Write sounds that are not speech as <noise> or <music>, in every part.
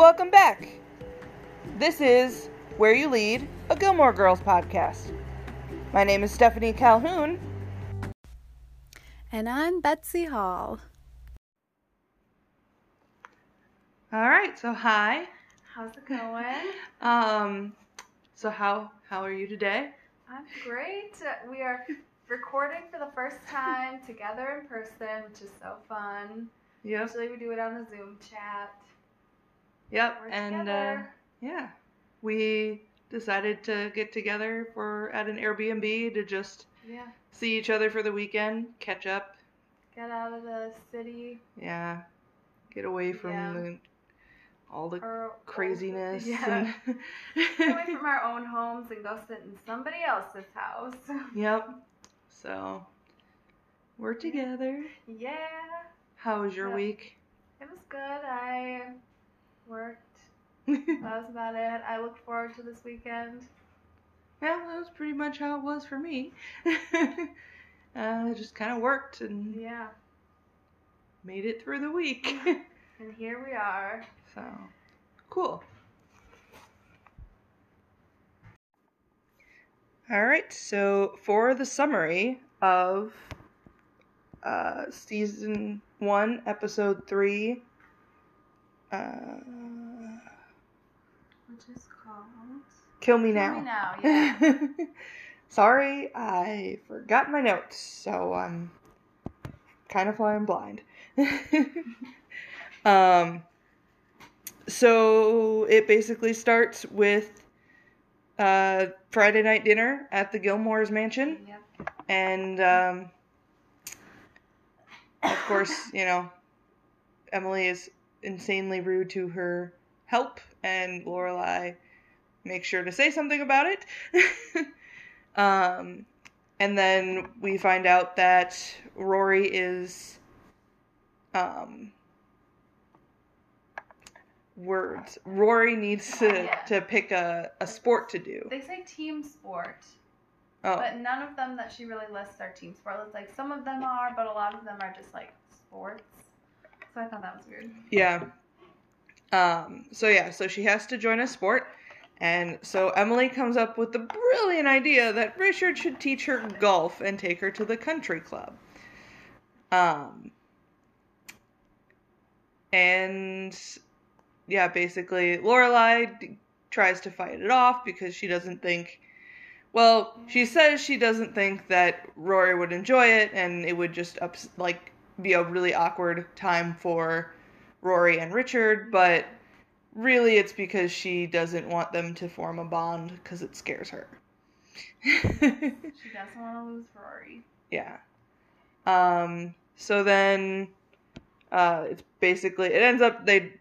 Welcome back. This is Where You Lead, a Gilmore Girls podcast. My name is Stephanie Calhoun. And I'm Betsy Hall. All right, so hi. How's it going? <laughs> Um, so how how are you today? I'm great. We are recording for the first time together in person, which is so fun. Yep. Usually we do it on a Zoom chat. Yep. We're and uh, yeah, we decided to get together for at an Airbnb to just Yeah. see each other for the weekend, catch up. Get out of the city. Yeah, get away from Yeah. the all the Or craziness. Yeah. and- Get away <laughs> from our own homes and go sit in somebody else's house. <laughs> Yep. So we're together. yeah. How was your Yep. week? It was good. I worked. <laughs> That was about it. I look forward to this weekend. Yeah, that was pretty much how it was for me. <laughs> uh, just kind of worked and Yeah. made it through the week. <laughs> And here we are. so, cool. All right, so for the summary of uh, season one, episode three, uh, Which is called. Kill Me Kill Now. Me Now, <laughs> yeah. Sorry, I forgot my notes, so I'm kind of flying blind. <laughs> um, so it basically starts with uh, Friday night dinner at the Gilmore's mansion, Yep. and um, of course, you know, Emily is insanely rude to her help, and Lorelai makes sure to say something about it. <laughs> um, and then we find out that Rory is um, words. Rory needs to, Yeah. to pick a, a sport to do. They say team sport, Oh, but none of them that she really lists are team sport. It's like some of them are, but a lot of them are just like sports. So I thought that was weird. Yeah. Um, so yeah, so she has to join a sport. And so Emily comes up with the brilliant idea that Richard should teach her golf and take her to the country club. Um, and yeah, basically Lorelai tries to fight it off because she doesn't think well, she says she doesn't think that Rory would enjoy it and it would just ups- like be a really awkward time for Rory and Richard, but really it's because she doesn't want them to form a bond because it scares her. <laughs> She doesn't want to lose Rory. yeah. Um so then uh it's basically it ends up they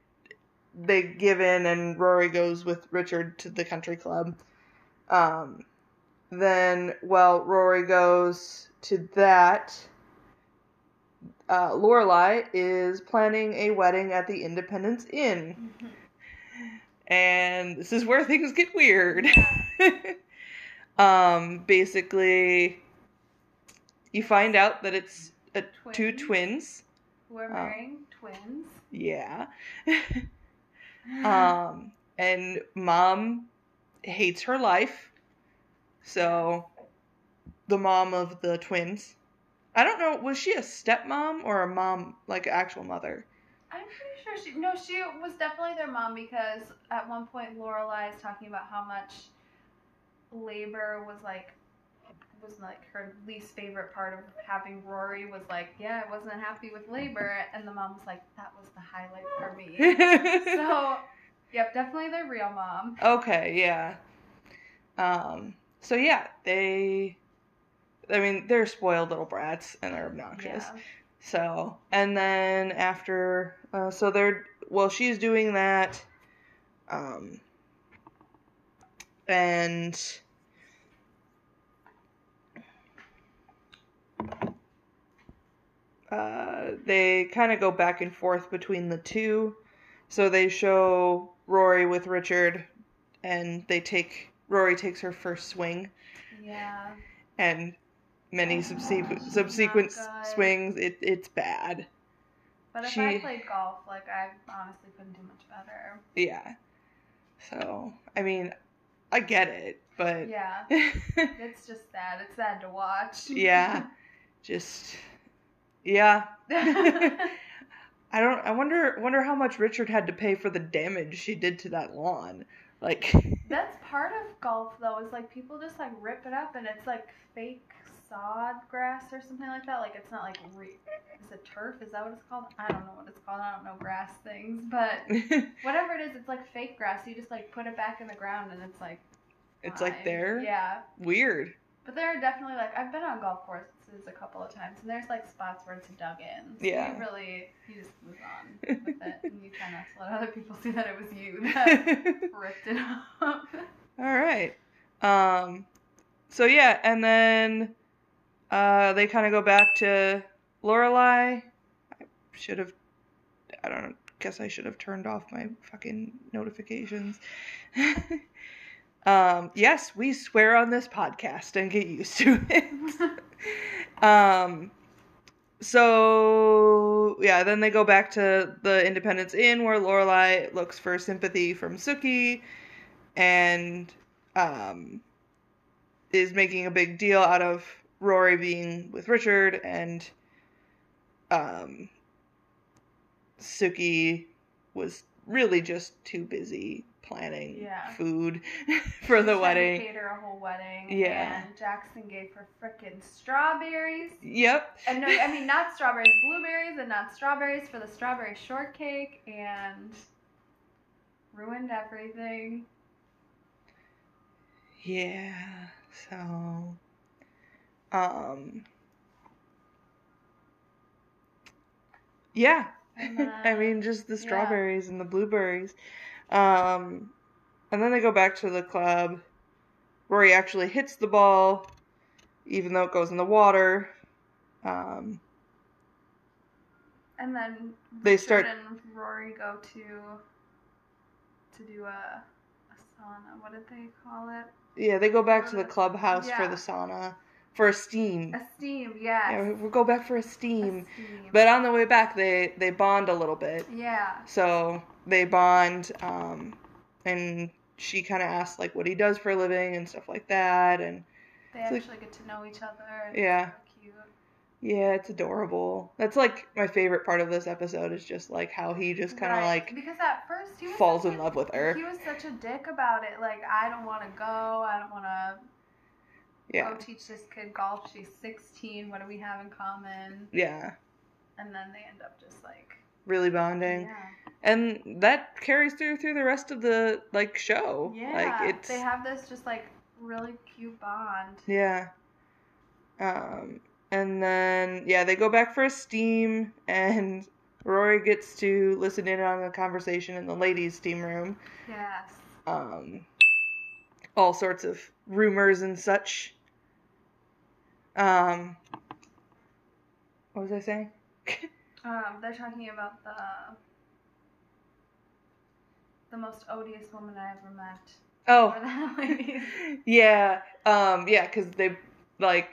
they give in and Rory goes with Richard to the country club. Um then well Rory goes to that uh, Lorelai is planning a wedding at the Independence Inn. And this is where things get weird. <laughs> um, basically, you find out that it's a, two Twins. twins. We're Oh. marrying twins. Yeah. <laughs> um, and mom hates her life. So, the mom of the twins. I don't know, was she a stepmom or a mom, like an actual mother? I'm pretty sure she. No, she was definitely their mom because at one point Lorelai is talking about how much labor was like was like her least favorite part of having Rory was like, yeah, I wasn't happy with labor, and the mom was like, that was the highlight for me. <laughs> so, yep, definitely their real mom. Okay, yeah. Um, so yeah, they, I mean, they're spoiled little brats and they're obnoxious. Yeah. So, and then after, uh, so they're, well, she's doing that, um, and, uh, they kind of go back and forth between the two. So they show Rory with Richard, and they take, Rory takes her first swing, Yeah. and many oh, subsequent, subsequent swings, it, it's bad. But if She- I played golf, like I honestly couldn't do much better. Yeah. So, I mean, I get it, but Yeah, yeah, <laughs> it's just sad. It's sad to watch. Yeah, just yeah. <laughs> <laughs> I don't I wonder wonder how much Richard had to pay for the damage she did to that lawn. Like That's part of golf though, is like people just like rip it up and it's like fake sod grass or something like that. Like it's not like re- is it turf? Is that what it's called? I don't know what it's called. I don't know grass things, but <laughs> whatever it is, it's like fake grass. You just like put it back in the ground and it's like it's like there. Yeah, Weird. but there are definitely like I've been on golf courses a couple of times and there's like spots where it's dug in. So Yeah. You really you just move on with it and you try not to let other people see that it was you that <laughs> ripped it up. All right. Um so yeah, and then uh they kind of go back to Lorelai. I should have I don't know, guess I should have turned off my fucking notifications. <laughs> um yes, we swear on this podcast and get used to it. <laughs> um so yeah, then they go back to the Independence Inn where Lorelai looks for sympathy from Sookie and um is making a big deal out of Rory being with Richard and um Sookie was really just too busy planning Yeah. food <laughs> for the She tried to wedding. Cater a whole wedding. Yeah. And Jackson gave her frickin' strawberries. Yep. And no, I mean not strawberries, <laughs> blueberries, and not strawberries for the strawberry shortcake, and ruined everything. Yeah. So um Yeah. <laughs> I mean just the yeah. strawberries and the blueberries. Um and then they go back to the club. Rory actually hits the ball even though it goes in the water. Um And then They Richard start- and Rory go to to do a, a sauna. What did they call it? yeah, they go back to the clubhouse for the sauna for a steam. A steam. Yes. Yeah, we'll go back for a A steam. steam. But on the way back they they bond a little bit. yeah. So they bond, um, and she kind of asks like what he does for a living and stuff like that, and They It's like- actually get to know each other. Yeah. Cute. yeah, it's adorable. That's like my favorite part of this episode is just like how he just kind of Right. like because at first he was falls in a- love with her. He was such a dick about it. Like I don't want to go. I don't want to Yeah, go teach this kid golf. She's 16. What do we have in common? yeah, And then they end up just like really bonding, yeah, and that carries through through the rest of the like show. yeah. like it's They have this just like really cute bond. Yeah. Um, and then yeah, they go back for a steam, and Rory gets to listen in on the conversation in the ladies' steam room. Yes. Um, all sorts of rumors and such. Um, what was I saying? Um, they're talking about the the most odious woman I ever met. Oh, Or that <laughs> lady. yeah, um, yeah, because they like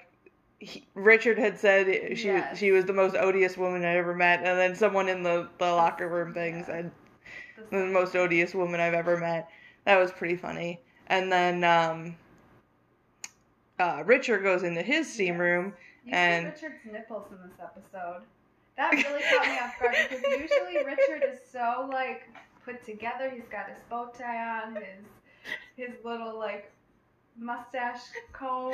he, Richard had said she Yes. she was the most odious woman I ever met, and then someone in the the locker room thing Yeah. said The the most odious woman I've ever met. That was pretty funny. And then um, uh, Richard goes into his steam Yes. room. You And- see Richard's nipples in this episode. That <laughs> really caught me off guard because usually Richard is so like put together. He's got his bow tie on, his his little like mustache comb,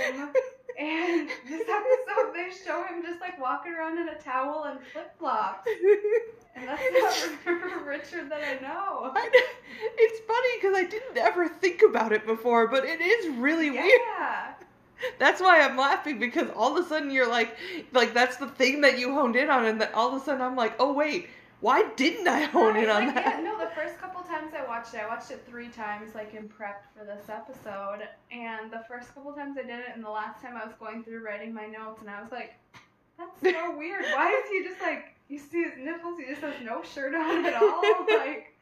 and this episode they show him just like walking around in a towel and flip flops, and that's not the <laughs> Richard that I know. I know- it's funny because I didn't ever think about it before, but it is really weird. Yeah, That's why I'm laughing because all of a sudden you're like, like that's the thing that you honed in on, and then all of a sudden I'm like, oh wait, why didn't I hone in on like, that? Yeah, no, the first couple times I watched it, I watched it three times, like in prep for this episode. And the first couple times I did it, and the last time I was going through writing my notes, and I was like, that's so <laughs> weird. Why is he just like, you see his nipples, he just has no shirt on at all? <laughs> like,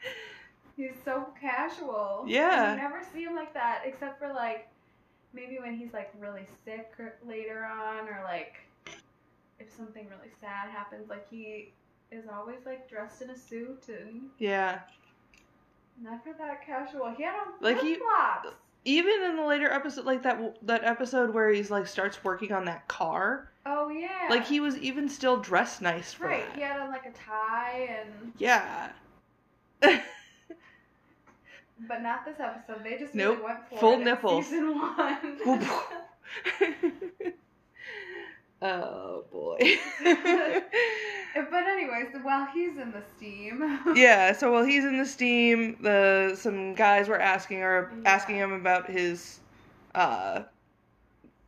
he's so casual. Yeah. And you never see him like that, except for like, maybe when he's like really sick later on, or like, if something really sad happens, like he is always like dressed in a suit and Yeah. never that casual. He had on Like, he- flops. Even in the later episode, like that that episode where he's like starts working on that car, Oh yeah. like he was even still dressed nice for right. that. He had on like a tie and Yeah. <laughs> but not this episode. They just Nope. really went for Full nipples. Season one. <laughs> <laughs> oh boy. <laughs> but anyways, while he's in the steam. yeah, so while he's in the steam, the some guys were asking her Yeah. asking him about his uh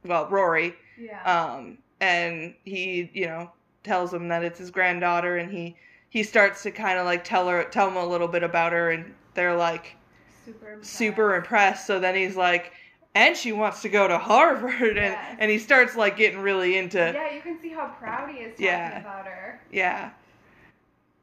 well, Rory. Yeah. Um and he, you know, tells him that it's his granddaughter and he he starts to kind of like tell her tell him a little bit about her and they're like super. Impressed. super impressed. So then he's like and she wants to go to Harvard and Yes. and he starts like getting really into Yeah, you can see how proud he is talking Yeah. about her. yeah.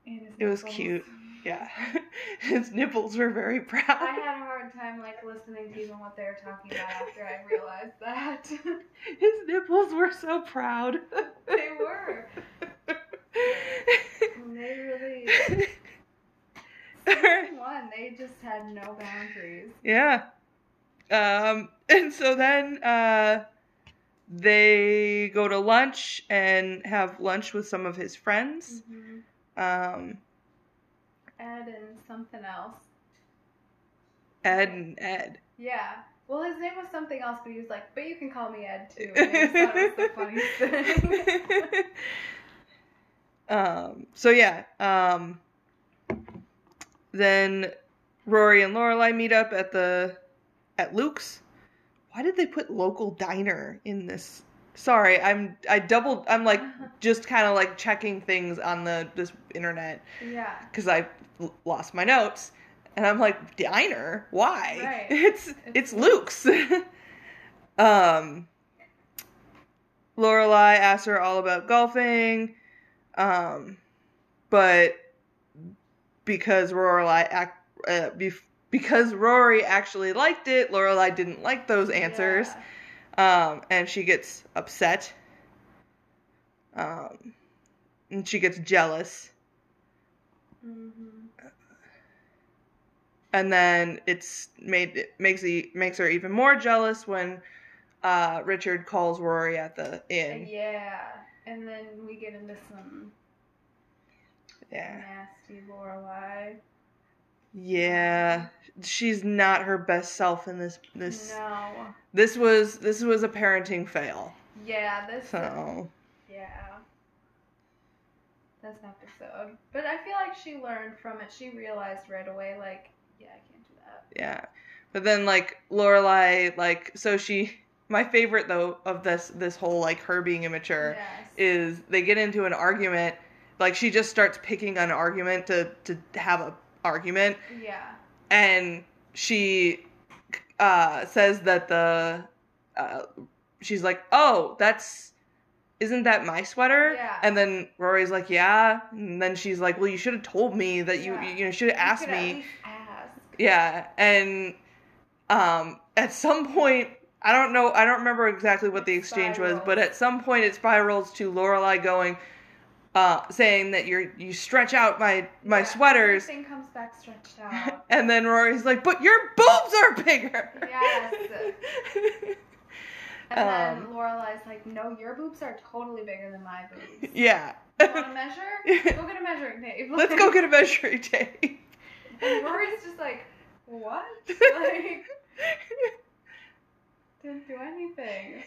It was cute. Yeah. <laughs> His nipples were very proud. I had a hard time like listening to even what they were talking about after I realized that <laughs> His nipples were so proud. they were. <laughs> They really one. They just had no boundaries. yeah. Um, and so then uh, they go to lunch and have lunch with some of his friends. Um, Ed and something else. Ed and Ed. Yeah. Well, his name was something else, but he was like, "But you can call me Ed too." And I <laughs> thought it was the funniest thing. <laughs> um, so yeah. Um, then Rory and Lorelai meet up at the at Luke's. Why did they put local diner in this? Sorry, I'm I doubled. I'm like <laughs> just kind of like checking things on the this internet yeah. because I l- lost my notes, and I'm like diner. Why? Right. <laughs> It's it's, It's Luke's. <laughs> um, Lorelai asks her all about golfing, um, but because ac- uh, bef- because Rory actually liked it, Lorelai didn't like those answers, Yeah. um, and she gets upset. Um, and she gets jealous. Mhm. and then it's made it makes he makes her even more jealous when uh, Richard calls Rory at the inn. Yeah. And then we get into some Yeah, nasty Lorelai. yeah, she's not her best self in this. This No. this was this was a parenting fail. Yeah, this. So Yeah. This episode, but I feel like she learned from it. She realized right away, like, yeah, I can't do that. yeah, but then like Lorelai, like so she. My favorite though of this this whole like her being immature Yes. is they get into an argument. Like she just starts picking an argument to to have a argument, yeah. and she uh, says that the uh, she's like, "Oh, that's isn't that my sweater?" Yeah. And then Rory's like, "Yeah." And then she's like, "Well, you should have told me that you Yeah. you know should have asked me." ask. Yeah, and um, at some point. I don't know. I don't remember exactly what the exchange was, but at some point it spirals to Lorelai going, uh, saying that you're you stretch out my my Yeah, sweaters, Everything comes back stretched out. <laughs> and then Rory's like, "But your boobs are bigger." Yes. <laughs> And then Um, Lorelai's like, "No, your boobs are totally bigger than my boobs. yeah. You want to measure? <laughs> Go get a measuring tape." Let's go get a measuring tape. And Rory's just like, "What? Like, didn't do anything."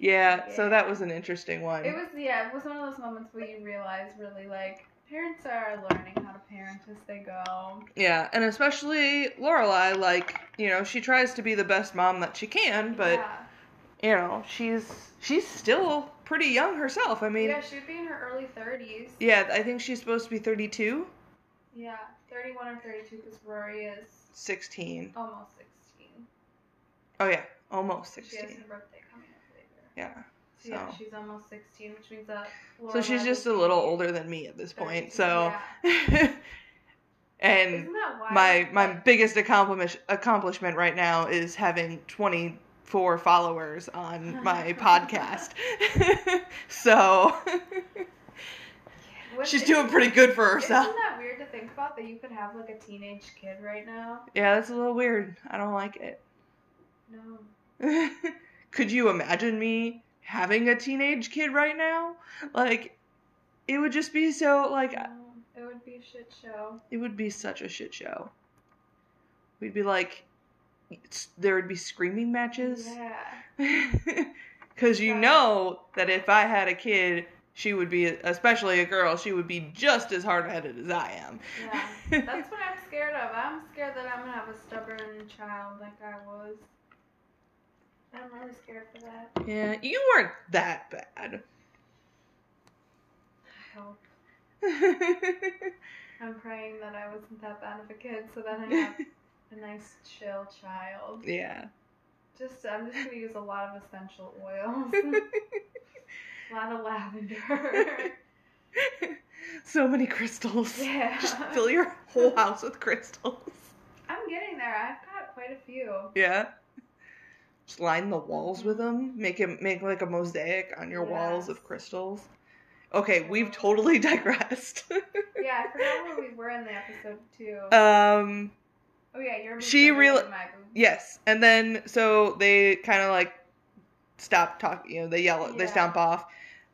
Yeah, so that was an interesting one. It was yeah, it was one of those moments where you realize really like parents are learning how to parent as they go. yeah, and especially Lorelai, like you know, she tries to be the best mom that she can, but yeah. you know, she's she's still pretty young herself. I mean, yeah, she'd be in her early thirties. yeah, I think she's supposed to be 32, Yeah, thirty-one or thirty-two because Rory is 16. almost sixteen. Oh yeah, almost She has 16. her birthday coming up later. Yeah. So, yeah, she's almost sixteen, which means that. So she's just a little older than me at this 32. point. So Yeah. <laughs> and Isn't that wild? my my biggest accomplishment accomplishment right now is having 24 followers on <laughs> my podcast. <laughs> so Wouldn't she's doing pretty good for herself. Isn't that weird to think about that you could have like a teenage kid right now? Yeah, that's a little weird. I don't like it. No. Could you imagine me having a teenage kid right now? Like, it would just be so, like. It would be a shit show. it would be such a shit show. We'd be like, there would be screaming matches. Yeah. <laughs> Because you know that if I had a kid, she would be, especially a girl, she would be just as hard headed as I am. Yeah. That's <laughs> what I'm scared of. I'm scared that I'm gonna have a stubborn child like I was. I'm really scared for that. yeah, you weren't that bad. I hope. <laughs> I'm praying that I wasn't that bad of a kid, so then I <laughs> have a nice chill child. yeah. Just I'm just gonna use a lot of essential oils, <laughs> a lot of lavender. so many crystals. Yeah. Just fill your whole house with crystals. I'm getting there. I've got quite a few. Yeah. Line the walls with them. Make it make like a mosaic on your walls of crystals. Okay, we've totally <laughs> digressed. Yeah, I forgot where we were in the episode too. um oh yeah, you're. she real- bigger than my boobs. yes, and then so they kind of like stop talking, you know, they yell, they Yeah. stomp off.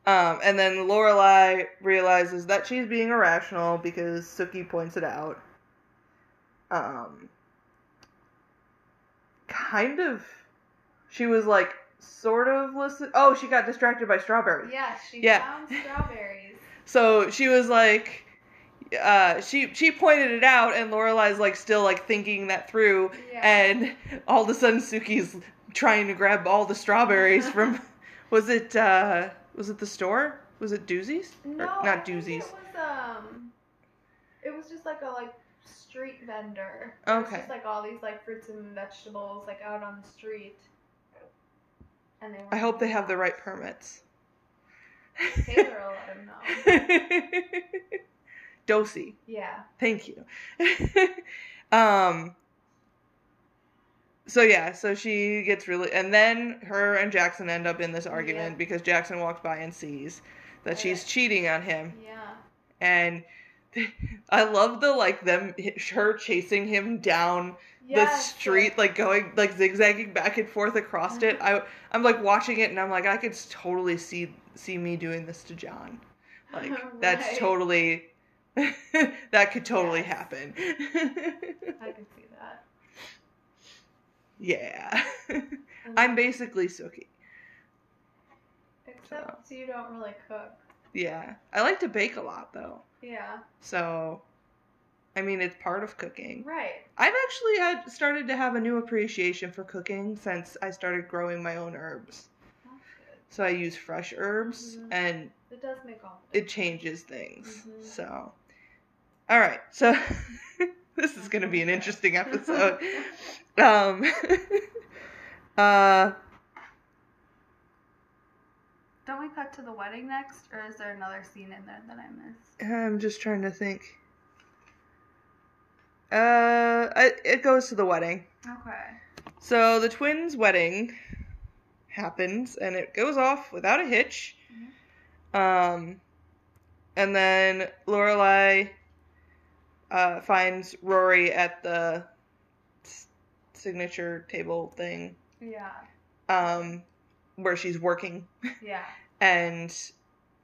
Um, and then Lorelai realizes that she's being irrational because Sookie points it out. Um, kind of, she was like sort of listen. Oh, she got distracted by strawberries. Yeah, she Yeah. found strawberries. So she was like, uh, she she pointed it out, and Lorelai's like still like thinking that through, Yeah. and all of a sudden Sookie's trying to grab all the strawberries from, <laughs> was it uh was it the store? Was it Doose's? no, or not Doose's. It was um, it was just like a like street vendor. It was Okay. just like all these like fruits and vegetables like out on the street. And they. I hope they have the right permits. Taylor will let him know. Dosey. Yeah. Thank you. <laughs> um so yeah, so she gets really and then her and Jackson end up in this argument Yeah. because Jackson walks by and sees that she's cheating on him Yeah. and <laughs> I love the like them her chasing him down the street like going like zigzagging back and forth across it. Uh-huh. I I'm like watching it and I'm like I could totally see see me doing this to John. Like <laughs> that's totally <laughs> that could totally Yes. happen. <laughs> I can see that. yeah. I'm uh-huh. basically Sookie. Except so. you don't really cook. Yeah. I like to bake a lot though. Yeah. So I mean it's part of cooking. Right. I've actually had started to have a new appreciation for cooking since I started growing my own herbs. That's good. So I use fresh herbs Mhm. and It does make all it changes things. Mhm. So all right. So <laughs> this is going to be an interesting <laughs> episode. um <laughs> uh Don't we cut to the wedding next, or is there another scene in there that I missed? I'm just trying to think. Uh, it goes to the wedding. Okay. So the twins' wedding happens, and it goes off without a hitch. Um, and then Lorelai uh, finds Rory at the s- signature table thing, Yeah. um, where she's working, Yeah. <laughs> and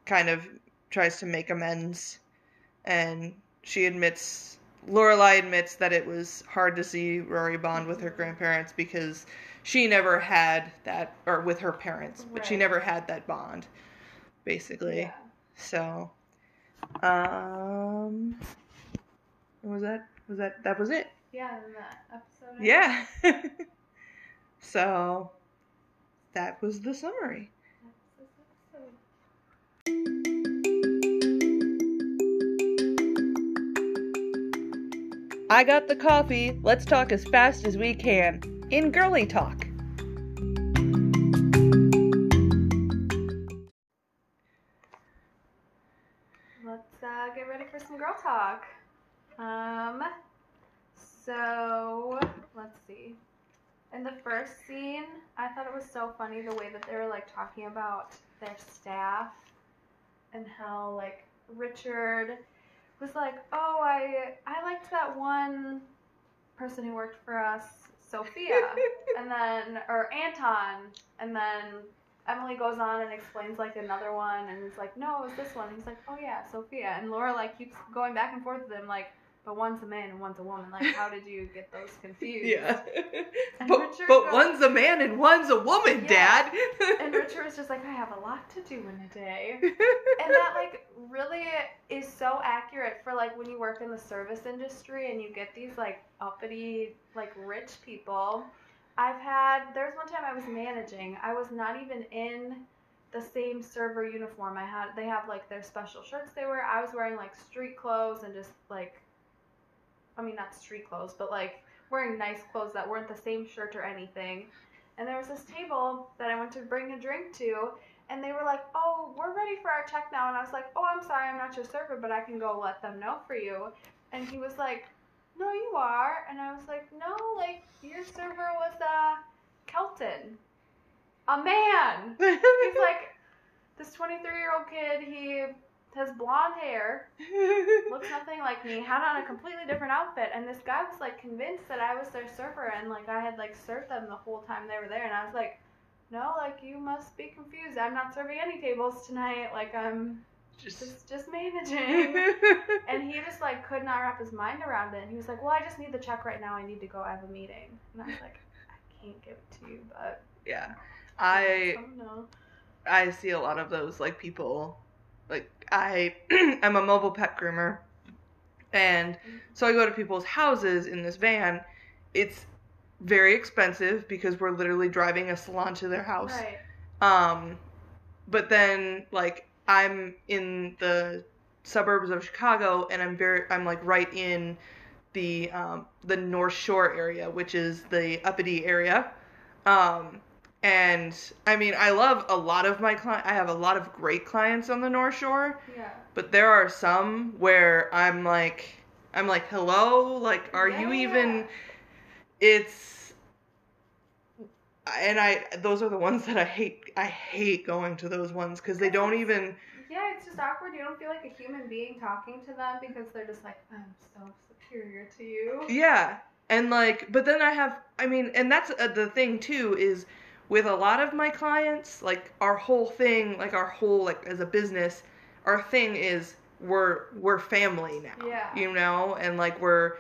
kind of tries to make amends. And she admits, Lorelai admits that it was hard to see Rory bond with her grandparents because she never had that, or with her parents, but she Right. never had that bond, basically. Yeah. So, um, was that? Was that that was it? Yeah. In that episode. I Yeah. <laughs> so, that was the summary. That's this episode. I got the coffee. Let's talk as fast as we can in girly talk. Let's uh, get ready for some girl talk. Um, so let's see. In the first scene, I thought it was so funny the way that they were like talking about their staff and how like Richard was like, "Oh, I I liked that one person who worked for us, Sophia," <laughs> and then or Anton, and then Emily goes on and explains like another one, and he's like, "No, it was this one." And he's like, "Oh yeah, Sophia," and Laura like keeps going back and forth with him like. But one's a man and one's a woman. Like, how did you get those confused? Yeah. <laughs> And but Richard but goes- one's a man and one's a woman, Yeah. Dad. And <laughs> Richard was just like, I have a lot to do in a day. and that <laughs> like really is so accurate for like when you work in the service industry and you get these like uppity like rich people i've had there was one time i was managing i was not even in the same server uniform i had they have like their special shirts they wear i was wearing like street clothes and just like i mean not street clothes but like wearing nice clothes that weren't the same shirt or anything and there was this table that i went to bring a drink to and they were like, "Oh, we're ready for our check now." And I was like, "Oh, I'm sorry, I'm not your server, but I can go let them know for you." And he was like, "No, you are." And I was like, "No, like your server was uh Kelton, a man." <laughs> He's like, "This 23 year old kid. He has blonde hair, <laughs> looks nothing like me, had on a completely different outfit, and this guy was like convinced that I was their surfer and like I had like surfed them the whole time they were there, and I was like." No, like you must be confused. I'm not serving any tables tonight. Like I'm just just just managing. <laughs> and he just like could not wrap his mind around it. And he was like, "Well, I just need the check right now. I need to go. I have a meeting." And I was like, "I can't give it to you, but yeah. I no." I see a lot of those like people like I <clears throat> am a mobile pet groomer and so I go to people's houses in this van. It's very expensive because we're literally driving a salon to their house. Right. Um but then like I'm in the suburbs of Chicago and I'm very I'm like right in the um the North Shore area, which is the uppity area. Um and I mean, I love a lot of my client. I have a lot of great clients on the North Shore, Yeah. but there are some where I'm like, I'm like, hello, like, are you even? Yeah. It's, and I those are the ones that I hate. I hate going to those ones because they don't even. Yeah, it's just awkward. You don't feel like a human being talking to them because they're just like, "I'm so superior to you." Yeah, and like, but then I have, I mean, and that's uh, the thing too is with a lot of my clients, like our whole thing, like our whole like as a business, our thing is we're we're family now. Yeah. You know, and like we're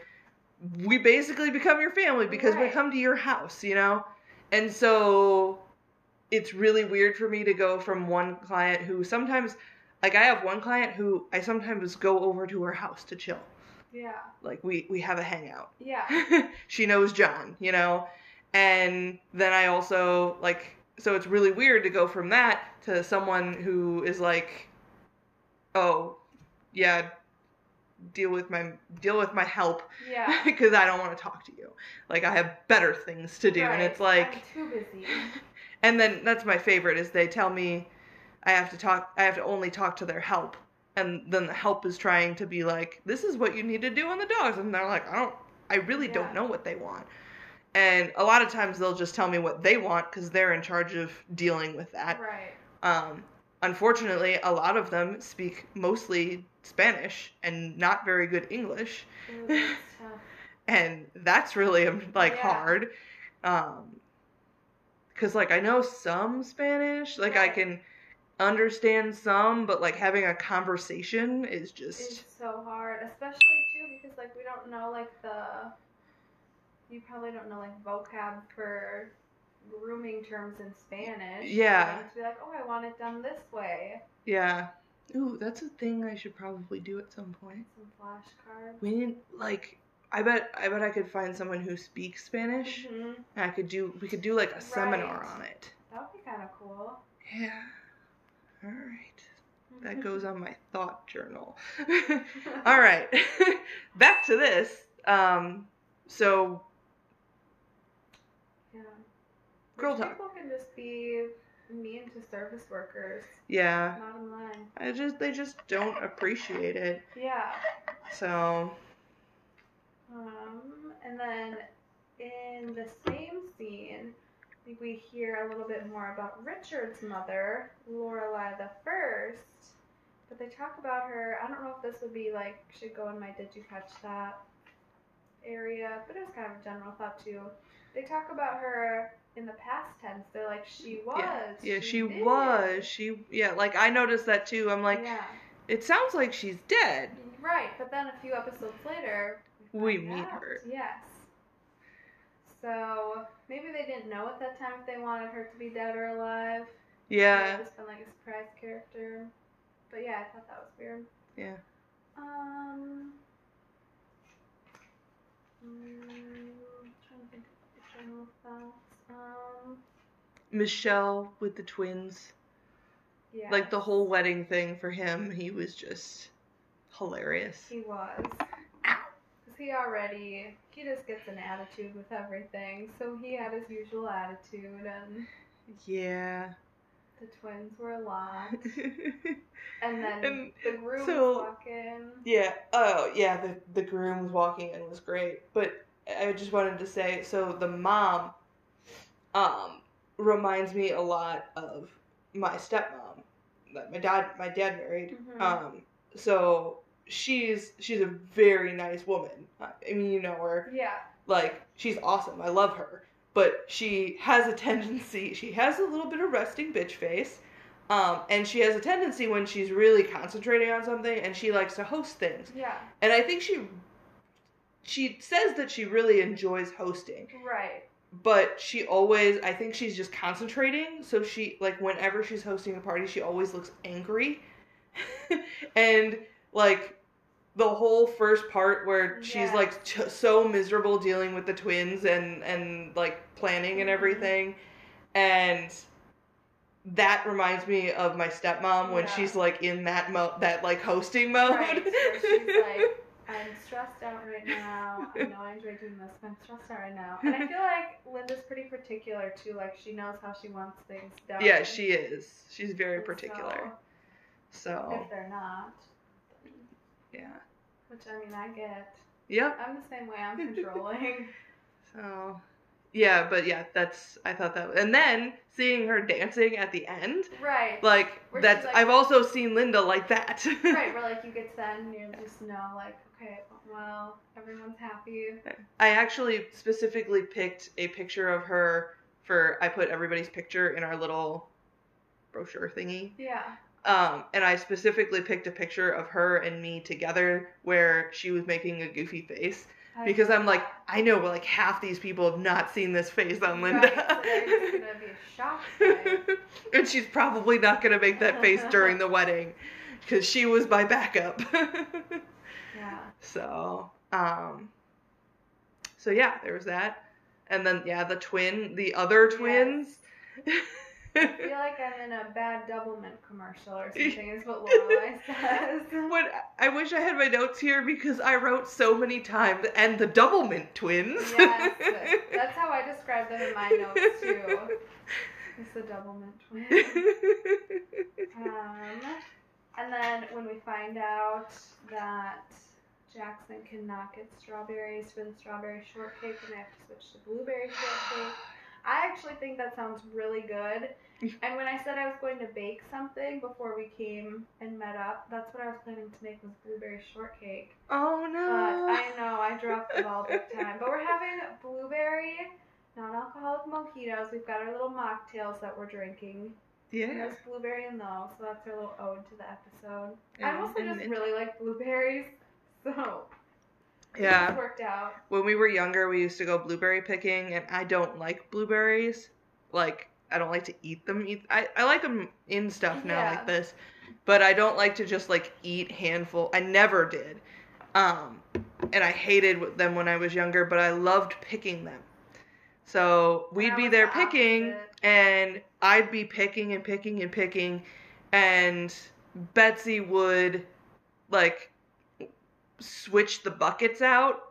we basically become your family because we Right. come to your house, you know? And so it's really weird for me to go from one client who sometimes like I have one client who I sometimes go over to her house to chill. Yeah. Like we we have a hangout. Yeah. <laughs> she knows John, you know? And then I also like so it's really weird to go from that to someone who is like oh, yeah, deal with my deal with my help Yeah. <laughs> because I don't want to talk to you. Like I have better things to do and it's like I'm too busy. <laughs> and then that's my favorite is they tell me I have to talk I have to only talk to their help. And then the help is trying to be like, this is what you need to do on the dogs. And they're like, I don't, I really Yeah. don't know what they want. And a lot of times they'll just tell me what they want because they're in charge of dealing with that. Right. Um, unfortunately, a lot of them speak mostly Spanish and not very good English. Ooh, that's. <laughs> And that's really um, like Yeah. hard. Um, cause like I know some Spanish, like I can understand some, but like having a conversation is just It's so hard, especially too because like we don't know like the. You probably don't know like vocab for grooming terms in Spanish. Yeah. To be like, oh, I want it done this way. yeah. Ooh, that's a thing I should probably do at some point. Some flashcards. We need like I bet I bet I could find someone who speaks Spanish. hmm And I could do we could do like a seminar on it. That would be kind of cool. Yeah. All right. That <laughs> goes on my thought journal. <laughs> All right. <laughs> Back to this. Um so Yeah. Girl talk. People can just be mean to service workers. yeah, Not in line. I just they just don't appreciate it. Yeah. So Um, and then in the same scene, I think we hear a little bit more about Richard's mother, Lorelai the First. But they talk about her. I don't know if this would be like should go in my did you catch that area, but it was kind of a general thought too. They talk about her in the past tense. They're like she was. Yeah, yeah, she, did. was. She yeah, like I noticed that too. I'm like, yeah, it sounds like she's dead. right. But then a few episodes later, We meet out. her. Yes. So maybe they didn't know at that time if they wanted her to be dead or alive. Yeah, It's been like a surprise character. But yeah, I thought that was weird. yeah. Um. mm, trying to think of the general. Um. Michel with the twins. Yeah. Like the whole wedding thing for him, he was just hilarious. He was. Because he already. He just gets an attitude with everything. So he had his usual attitude, and Yeah. the twins were a lot. <laughs> And then And the groom so- walk in. Yeah. Oh, yeah. The the groom was walking and was great, but I just wanted to say so the mom, um, reminds me a lot of my stepmom that my dad my dad married. Mhm. Um, so she's she's a very nice woman. I mean, you know her. Yeah. Like she's awesome. I love her. But she has a tendency. She has a little bit of resting bitch face. Um, and she has a tendency when she's really concentrating on something and she likes to host things. Yeah. And I think she she says that she really enjoys hosting, Right. But she always I think she's just concentrating, so she like whenever she's hosting a party, she always looks angry. <laughs> and like the whole first part where she's Yes. like t- so miserable dealing with the twins and and like planning and Mhm. everything and that reminds me of my stepmom when Yeah. she's like in that mo- that like hosting mode. Right. Where she's like, <laughs> I'm stressed out right now. I know I enjoy doing this, but I'm stressed out right now. And I feel like Linda's pretty particular too. Like she knows how she wants things done. yeah, she is. She's very And particular. so, So, if they're not, yeah. which I mean, I get. Yep. I'm the same way. I'm controlling. <laughs> So, yeah, but yeah, that's I thought that and then seeing her dancing at the end, right. like Where that's like- I've also seen Linda like that. right. Where <laughs> like you get to that and you just know like, okay, well, everyone's happy. I actually specifically picked a picture of her for I put everybody's picture in our little brochure thingy. Yeah. Um, and I specifically picked a picture of her and me together where she was making a goofy face I because I'm like. I know like half these people have not seen this face on Linda. Right, so gonna be shocked by and she's probably not gonna make that face during the wedding because she was my backup. <laughs> Yeah. so, um, so yeah, there was that, and then yeah, the twin, the other twins. <laughs> I feel like I'm in a bad Doublemint commercial or something, is what Lorelai <laughs> says. What I wish I had my notes here because I wrote so many times, and the Doublemint twins. yes, <laughs> that's how I describe them in my notes too. It's the Doublemint twins. Um, and then when we find out that Jackson cannot get strawberries for the strawberry shortcake and they have to switch to blueberry shortcake, I actually think that sounds really good. <laughs> And when I said I was going to bake something before we came and met up, that's what I was planning to make was blueberry shortcake. oh But no. I know I dropped the ball big time. But we're having blueberry non-alcoholic mojitos. We've got our little mocktails that we're drinking. And yeah. there's blueberry in those, so that's our little ode to the episode. I And- mostly and just really like blueberries, <laughs> so Yeah. worked out. When we were younger, we used to go blueberry picking, and I don't like blueberries. Like, I don't like to eat them. I, I like them in stuff now Yeah. like this, but I don't like to just like eat handful. I never did. Um, and I hated them when I was younger, but I loved picking them. So we'd be there the picking, opposite. and I'd be picking and picking and picking, and Betsy would like switch the buckets out.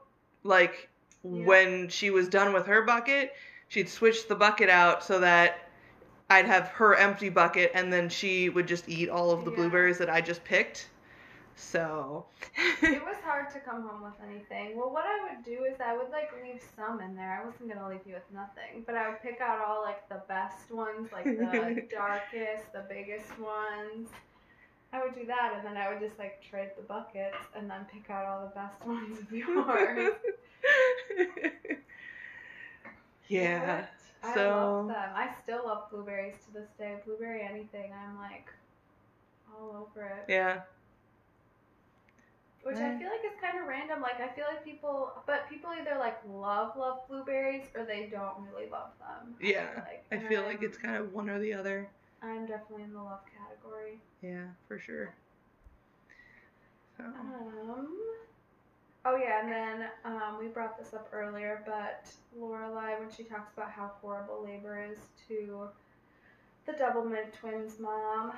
Like Yeah. when she was done with her bucket, she'd switch the bucket out so that I'd have her empty bucket, and then she would just eat all of the Yeah. blueberries that I just picked. So It <laughs> was hard to come home with anything. Well, what I would do is I would like leave some in there. I wasn't gonna leave you with nothing, but I would pick out all like the best ones, like the <laughs> darkest, the biggest ones. I would do that, and then I would just like trade the buckets, and then pick out all the best <laughs> ones of yours. <laughs> yeah. I So- love them. I still love blueberries to this day. Blueberry anything, I'm like all over it. Yeah. Which I feel like is kind of random. Like I feel like people, but people either like love love blueberries or they don't really love them. I Yeah. feel like, I feel like um, it's kind of one or the other. I'm definitely in the love category. Yeah, for sure. So. Um. Oh yeah, and then um, we brought this up earlier, but Lorelai, when she talks about how horrible labor is to the Doublemint twins' mom,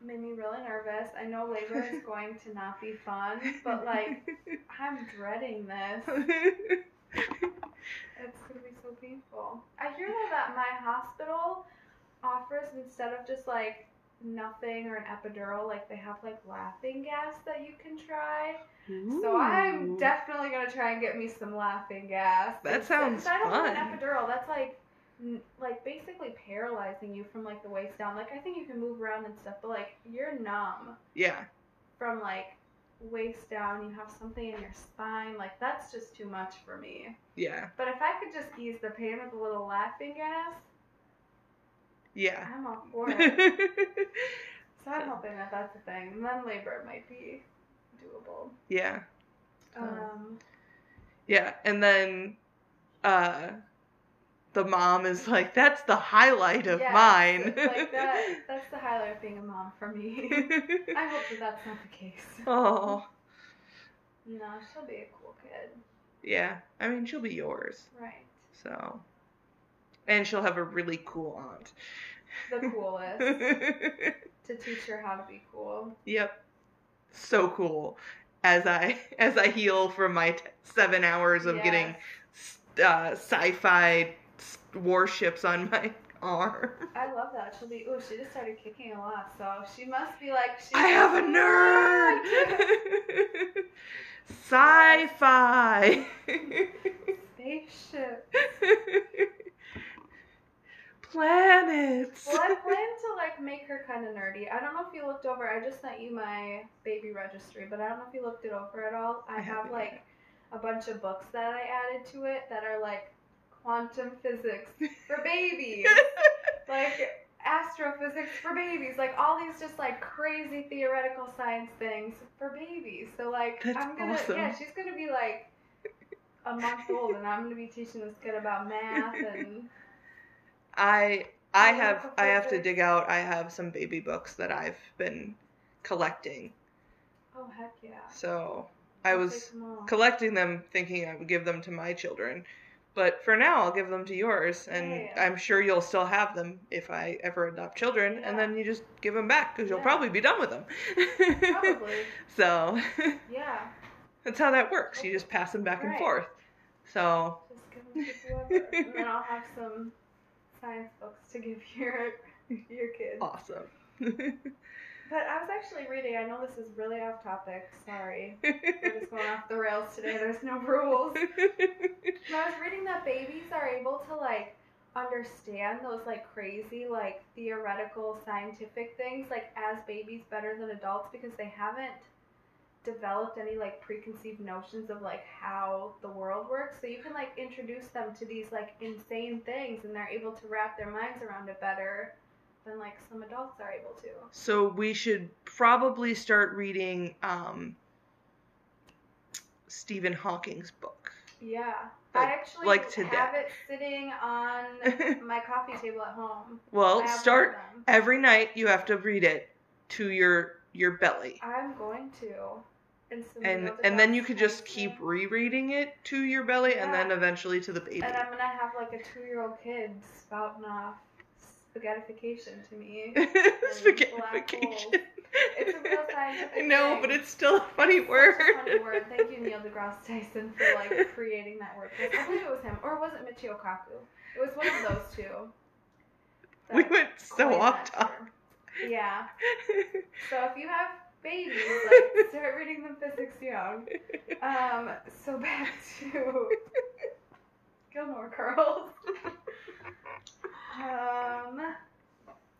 made me really nervous. I know labor is <laughs> going to not be fun, but like <laughs> I'm dreading this. <laughs> It's gonna be so painful. I hear that at my hospital offers instead of just like nothing or an epidural, like they have like laughing gas that you can try. So I'm definitely gonna try and get me some laughing gas. That It's- sounds I don't want an epidural. That's like, like basically paralyzing you from like the waist down. Like I think you can move around and stuff, but like you're numb Yeah. from like waist down. You have something in your spine. Like that's just too much for me. Yeah. But if I could just ease the pain with a little laughing gas, Yeah. I'm all for it. <laughs> so I'm hoping that that's a thing. And then labor might be doable. yeah. Oh. Um, Yeah. And then uh the mom is like, that's the highlight of yes, mine. like that. <laughs> That's the highlight of being a mom for me. <laughs> I hope that that's not the case. oh. No, she'll be a cool kid. Yeah. I mean she'll be yours. Right. So and she'll have a really cool aunt. The coolest. <laughs> to teach her how to be cool. Yep. So cool. As I <laughs> as I heal from my t- seven hours of Yes. getting uh, sci-fi warships on my <laughs> arm. I love that. She'll be. Oh, she just started kicking a lot, so she must be like. I have a nerd. Sci-fi. Spaceship. Planets. Well, I plan to like make her kind of nerdy. I don't know if you looked over. I just sent you my baby registry, but I don't know if you looked it over at all. I, I have like a bunch of books that I added to it that are like quantum physics for <laughs> babies, <laughs> like astrophysics for babies, like all these just like crazy theoretical science things for babies. So like That's I'm gonna awesome. yeah, she's gonna be like a month old, and I'm gonna be teaching this kid about math and <laughs> I I have I have to dig out. I have some baby books that I've been collecting. oh heck yeah. So I was take them all. collecting them thinking I would give them to my children. But for now, I'll give them to yours, and Yeah. I'm sure you'll still have them if I ever adopt children, Yeah. and then you just give them back because you'll probably be done with them. Probably. <laughs> so <laughs> Yeah. that's how that works. You just pass them back and forth. So Just give them to whoever. and then I'll have some science books to give <laughs> your your kids. awesome. But I was actually reading, I know this is really off topic, sorry. We're just going off the rails today, there's no rules. But I was reading that babies are able to like understand those like crazy like theoretical scientific things like as babies better than adults because they haven't developed any like preconceived notions of like how the world works so you can like introduce them to these like insane things and they're able to wrap their minds around it better than like some adults are able to so we should probably start reading um, Stephen Hawking's book. yeah Like- i actually like today. have it sitting on <laughs> my coffee table at home Well, start one of them. every night. You have to read it to your your belly. I'm going to. And, some and and then you could just keep rereading it to your belly and then eventually to the baby. And I'm gonna have like a two-year-old kid spouting off spaghettification to me. <laughs> Spaghettification. It's a real scientific <laughs> I know, thing. but it's still a funny word. Such a funny word. Thank you, Neil deGrasse Tyson, for like <laughs> creating that word. I believe it was him, or was it Michio Kaku? It was one of those two. we went so off topic. Yeah. So if you have babies, like start reading them physics young. Um, so back to Gilmore Girls. um,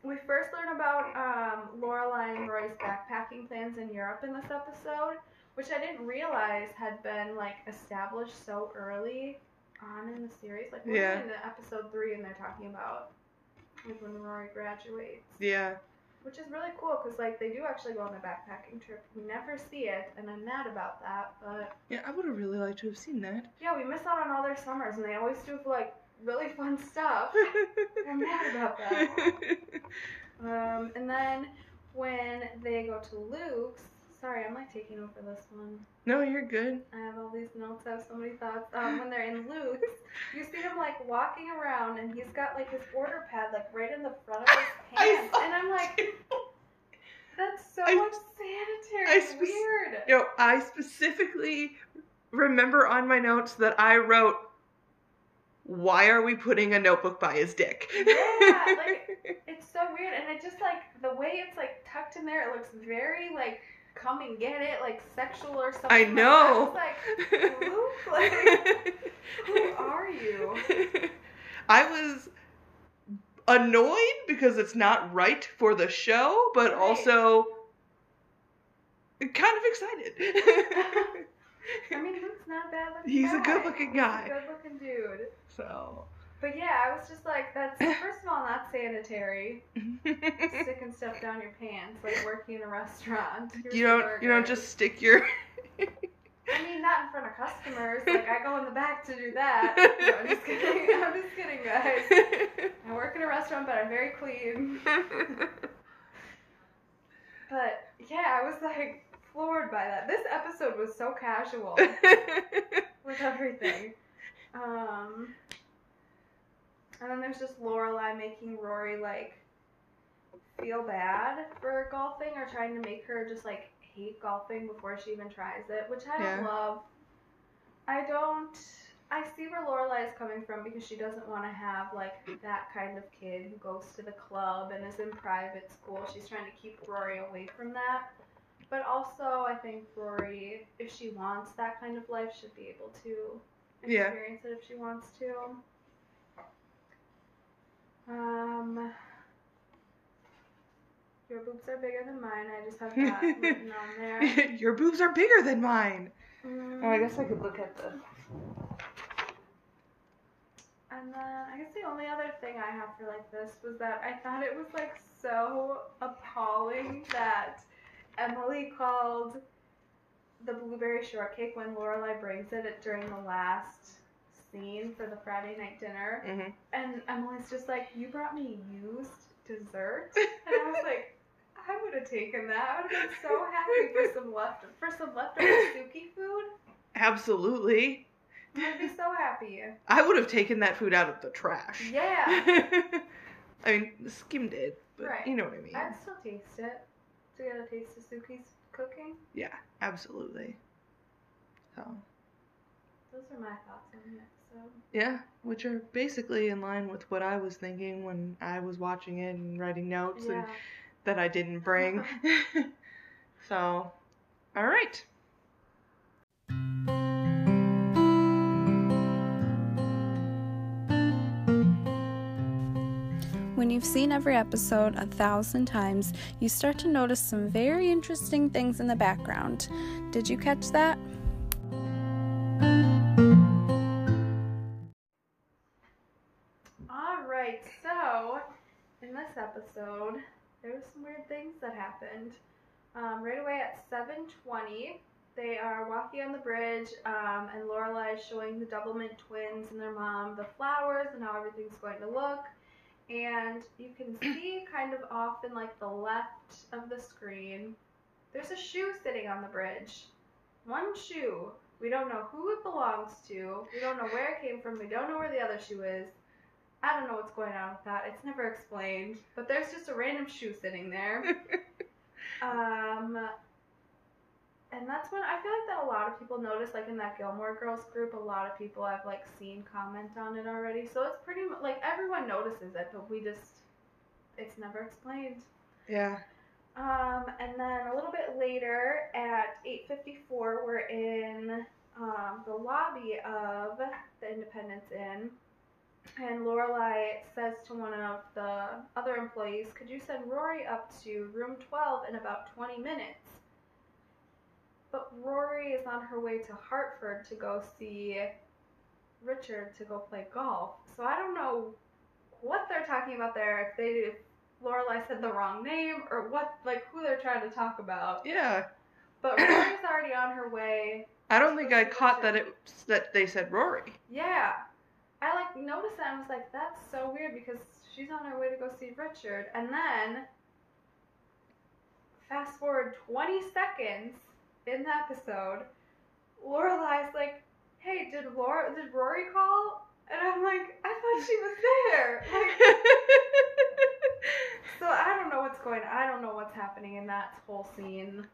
we first learn about um, Lorelai and Rory's backpacking plans in Europe in this episode, which I didn't realize had been like established so early on in the series. Like we're Yeah. in episode three, and they're talking about like when Rory graduates, Yeah. Which is really cool because like they do actually go on a backpacking trip. We never see it, and I'm mad about that. But Yeah, I would have really liked to have seen that. yeah, we miss out on all their summers, and they always do like really fun stuff. <laughs> I'm mad about that. <laughs> Um, and then when they go to Luke's, sorry, I'm like taking over this one. no, you're good. I have all these notes. I have so many thoughts. Um, when they're in Luke's, you see him like walking around, and he's got like his order pad like right in the front of his <laughs> pants, and I'm like, that's so I- unsanitary. I It's spec- weird. You know, I specifically remember on my notes that I wrote, "Why are we putting a notebook by his dick?" Yeah, like- <laughs> It's so weird, and it just like the way it's like tucked in there. It looks very like come and get it, like sexual or something. I know. like Luke, <laughs> <laughs> like who are you? <laughs> I was annoyed because it's not right for the show, but Right. also kind of excited. I mean, Luke's not a bad looking. He's a good-looking guy. He's a good looking dude. so. But yeah, I was just like, that's <laughs> first of all not sanitary. <laughs> Sticking stuff down your pants, like working in a restaurant. Here's you don't you don't just stick your <laughs> I mean, not in front of customers. Like I go in the back to do that. No, I'm just kidding. I'm just kidding, guys. I work in a restaurant, but I'm very clean. But yeah, I was like floored by that. This episode was so casual with everything. Um, and then there's just Lorelai making Rory like feel bad for golfing or trying to make her just like hate golfing before she even tries it, which I don't Yeah. love. I don't. I see where Lorelai is coming from because she doesn't want to have like that kind of kid who goes to the club and is in private school. She's trying to keep Rory away from that. But also, I think Rory, if she wants that kind of life, should be able to Yeah. experience it if she wants to. Um, your boobs are bigger than mine. I just have that written on there. <laughs> Your boobs are bigger than mine. Mm, Oh, I guess I could look at the. And then I guess the only other thing I have for like this was that I thought it was like so appalling that Emily called the blueberry shortcake when Lorelai brings it during the last scene for the Friday night dinner. hmm And Emily's just like, You brought me used dessert? And I was <laughs> like, I would have taken that. I would have been so happy for some left for some leftover Sookie food. Absolutely. I'd be so happy. I would have taken that food out of the trash. Yeah. <laughs> I mean, skimmed it, but Right. you know what I mean. I'd still taste it to get a taste of Sookie's cooking. Yeah, absolutely. So, Those are my thoughts on the episode. yeah, which are basically in line with what I was thinking when I was watching it and writing notes and that I didn't bring. <laughs> <laughs> so, all right. When you've seen every episode a thousand times, you start to notice some very interesting things in the background. Did you catch that? Episode, there was some weird things that happened. Um, right away at 7:20, they are walking on the bridge, um, and Lorelai is showing the Doublemint twins and their mom the flowers and how everything's going to look. And you can <clears throat> see kind of off in like the left of the screen, there's a shoe sitting on the bridge. One shoe. We don't know who it belongs to. We don't know where it came from. We don't know where the other shoe is. I don't know what's going on with that. It's never explained. But there's just a random shoe sitting there. <laughs> Um, and that's when I feel like that a lot of people notice, like in that Gilmore Girls group, a lot of people I've like seen comment on it already. So it's pretty like everyone notices it, but we just it's never explained. Yeah. Um, and then a little bit later at 8:54, we're in um, the lobby of the Independence Inn, And Lorelai says to one of the other employees, "Could you send Rory up to room 12 in about 20 minutes?" But Rory is on her way to Hartford to go see Richard to go play golf. So I don't know what they're talking about there. If they if Lorelai said the wrong name or what, like who they're trying to talk about. Yeah. But Rory's already on her way. I don't think I caught that it that they said Rory. Yeah. I like noticed that and was like, that's so weird because she's on her way to go see Richard. And then fast forward 20 seconds in the episode, Lorelai's like, hey, did Laura did Rory call? And I'm like, I thought she was there. Like, <laughs> so I don't know what's going on. I don't know what's happening in that whole scene.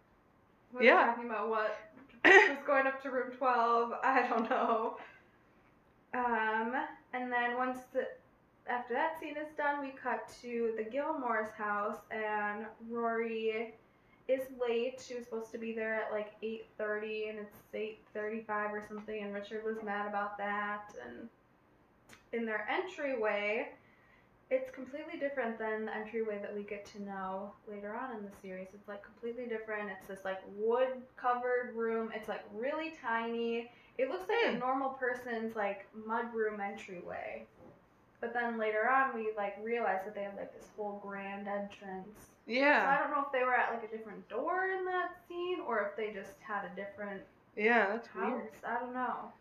They're Yeah. talking about what <laughs> was going up to room 12. I don't know. Um, and then once the after that scene is done, we cut to the Gilmore's house, and Rory is late. She was supposed to be there at like 8:30, and it's 8:35 or something. And Richard was mad about that. And in their entryway, it's completely different than the entryway that we get to know later on in the series. It's like completely different. It's this like wood covered room. It's like really tiny. It looks like Hmm. a normal person's like mudroom entryway. But then later on we like realize that they have like this whole grand entrance. Yeah. So I don't know if they were at like a different door in that scene or if they just had a different Yeah, that's house. weird. I don't know.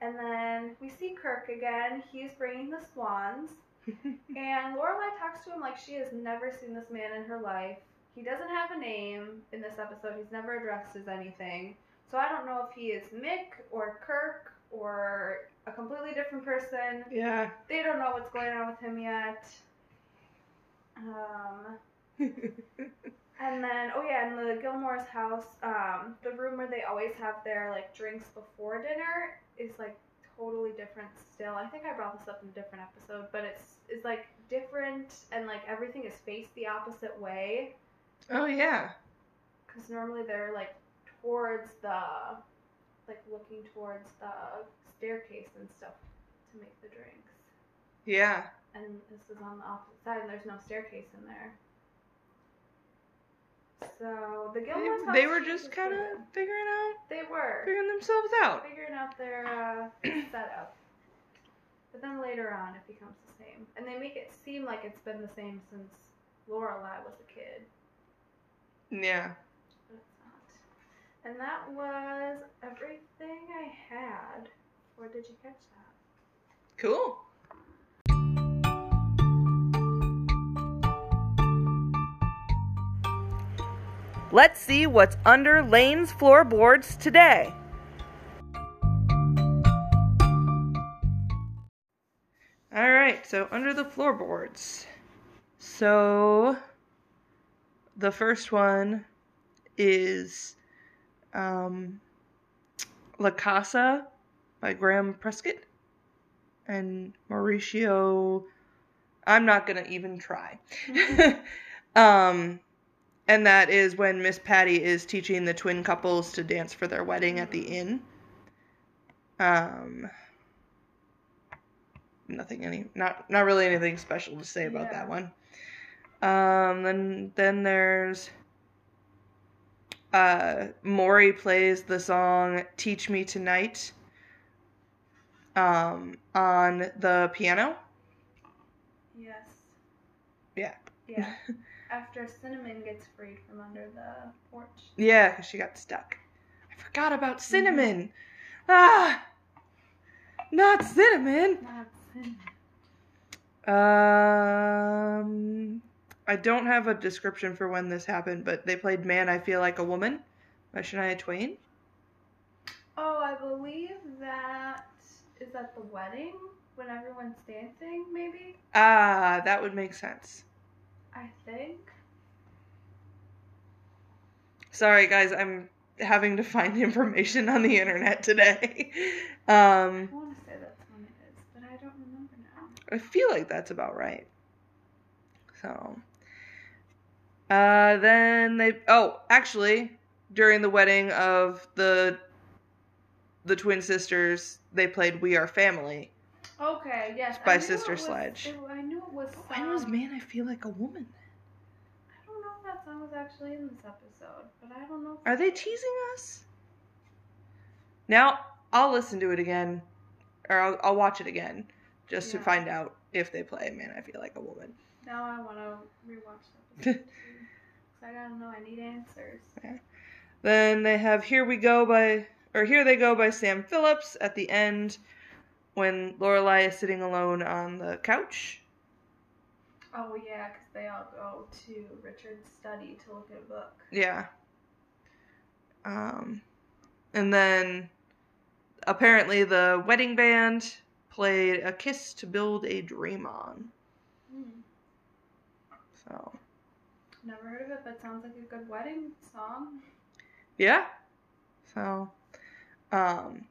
And then we see Kirk again. He's bringing the swans. <laughs> And Lorelai talks to him like she has never seen this man in her life. He doesn't have a name in this episode. He's never addressed as anything. So I don't know if he is Mick or Kirk or a completely different person. yeah. They don't know what's going on with him yet. Um, <laughs> and then, oh yeah, in the Gilmore's house, um, the room where they always have their like drinks before dinner is like totally different still. I think I brought this up in a different episode, but it's it's like different and like everything is faced the opposite way oh yeah. because normally they're like towards the like looking towards the staircase and stuff to make the drinks. Yeah. And this is on the opposite side, and there's no staircase in there. So the Gilmore's house. They, they were just kind of figuring out, They were figuring themselves out. figuring out their uh, <clears throat> setup. But then later on, it becomes the same, and they make it seem like it's been the same since Lorelai was a kid, Yeah. And that was everything I had. Or did you catch that? Cool. Let's see what's under Lane's floorboards today. All right, so under the floorboards. So the first one is um, La Casa by Graham Prescott and Mauricio. I'm not gonna even try. <laughs> um, and that is when Miss Patty is teaching the twin couples to dance for their wedding at the inn. Um, nothing any not not really anything special to say about Yeah. that one. Um, then then there's uh Maury plays the song "Teach Me Tonight" um on the piano. Yes. Yeah. Yeah. <laughs> After Cinnamon gets freed from under the porch. Yeah, because she got stuck. I forgot about cinnamon. Ah, not cinnamon. Not Cinnamon. Um, I don't have a description for when this happened, but they played "Man, I Feel Like a Woman" by Shania Twain. Oh, I believe that is at the wedding when everyone's dancing, maybe? Ah, that would make sense. I think. Sorry, guys, I'm having to find <laughs> information on the internet today. <laughs> Um, I want to say that's when it is, but I don't remember now. I feel like that's about right. So, uh, then they. Oh, actually, during the wedding of the the twin sisters, they played "We Are Family" Okay, yes. By Sister was- Sledge. it- I knew it was. Mine was Man, I Feel Like a Woman. I don't know if that song was actually in this episode, but I don't know. If Are they teasing us? Now, I'll listen to it again, or I'll, I'll watch it again, just to find out if they play Man, I Feel Like a Woman. Now I want to rewatch that. <laughs> I gotta know. I need answers. Then they have Here We Go by, or Here They Go by Sam Phillips at the end when Lorelai is sitting alone on the couch. Oh yeah, because they all go to Richard's study to look at a book. Yeah. Um, and then apparently the wedding band played A Kiss to Build a Dream On. So, Never heard of it, but sounds like a good wedding song. yeah. So, um,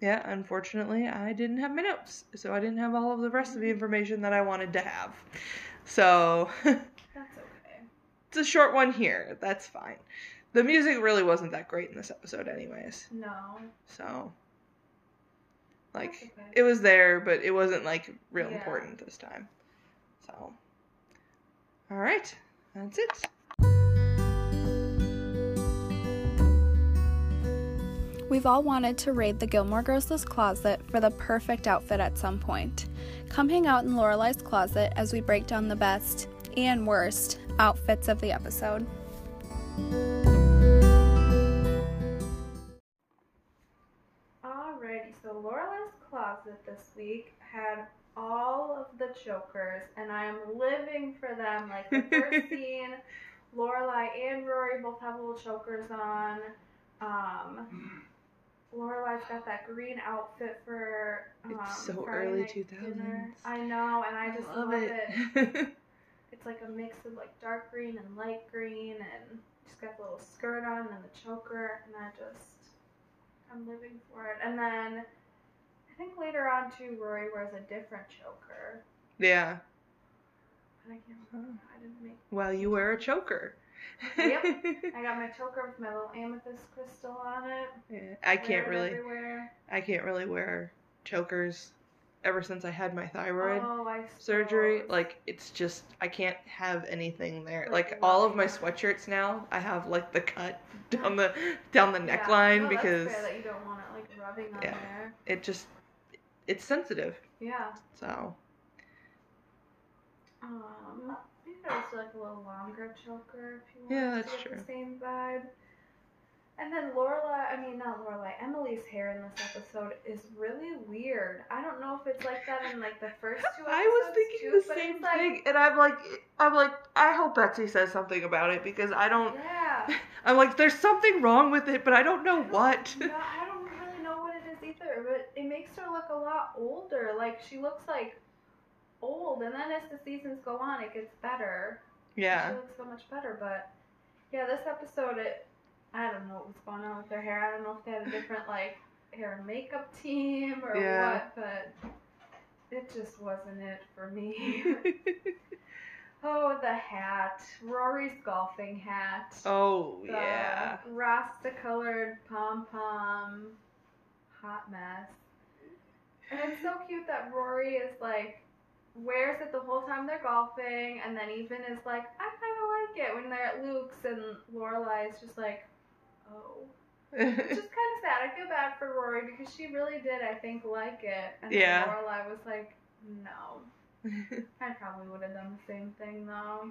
yeah, unfortunately, I didn't have my notes. So I didn't have all of the rest of the information that I wanted to have. So, <laughs> That's okay. it's a short one here. That's fine. The music really wasn't that great in this episode, anyways. No. So, like, okay. it was there, but it wasn't like real Yeah. important this time. So, all right, that's it. We've all wanted to raid the Gilmore Girls' closet for the perfect outfit at some point. Come hang out in Lorelai's closet as we break down the best and worst outfits of the episode. Alrighty, so Lorelai's closet this week had all of the chokers, and I am living for them. Like the first <laughs> scene, Lorelai and Rory both have little chokers on. Um, Lorelai's got that green outfit for um, It's so Friday early night 2000s. I know, and I just love, it. <laughs> It's like a mix of like dark green and light green, and she's got the little skirt on and the choker, and I just, I'm living for it. And then I think later on too, Rory wears a different choker. yeah. But I can't remember. I didn't make. Well, you wear a choker. Yep. <laughs> I got my choker with my little amethyst crystal on it. Yeah, I can't really. Everywhere. I can't really wear chokers ever since I had my thyroid Oh, surgery. Like it's just I can't have anything there. Like Like all of my rubbing on it. sweatshirts now, I have like the cut down the down the Yeah. neckline No, because that's fair that you don't want it like rubbing on Yeah. there. it just it's sensitive. Yeah. So Um, maybe also like a little longer choker if you want Yeah, to that's get true. the same vibe. And then Lorelai, I mean not Lorelai, Emily's hair in this episode is really weird. I don't know if it's like that in like the first two episodes <laughs> I was thinking too, the same it's like, thing, and I'm like, I'm like, I hope Betsy says something about it because I don't. Yeah. <laughs> I'm like, there's something wrong with it, but I don't know what. No, I don't really know what it is either, but it makes her look a lot older. Like she looks like old, and then as the seasons go on, it gets better. Yeah. She looks so much better, but yeah, this episode, it I don't know what was going on with their hair. I don't know if they had a different like hair and makeup team or Yeah. what, but it just wasn't it for me. <laughs> oh, the hat, Rory's golfing hat. oh the yeah. Rasta colored pom pom, hot mess. And it's so cute that Rory is like wears it the whole time they're golfing, and then even is like, I kind of like it when they're at Luke's, and Lorelai is just like, oh. It's just <laughs> kind of sad. I feel bad for Rory because she really did, I think, like it, and Yeah. then Lorelai was like, no. <laughs> I probably would have done the same thing though.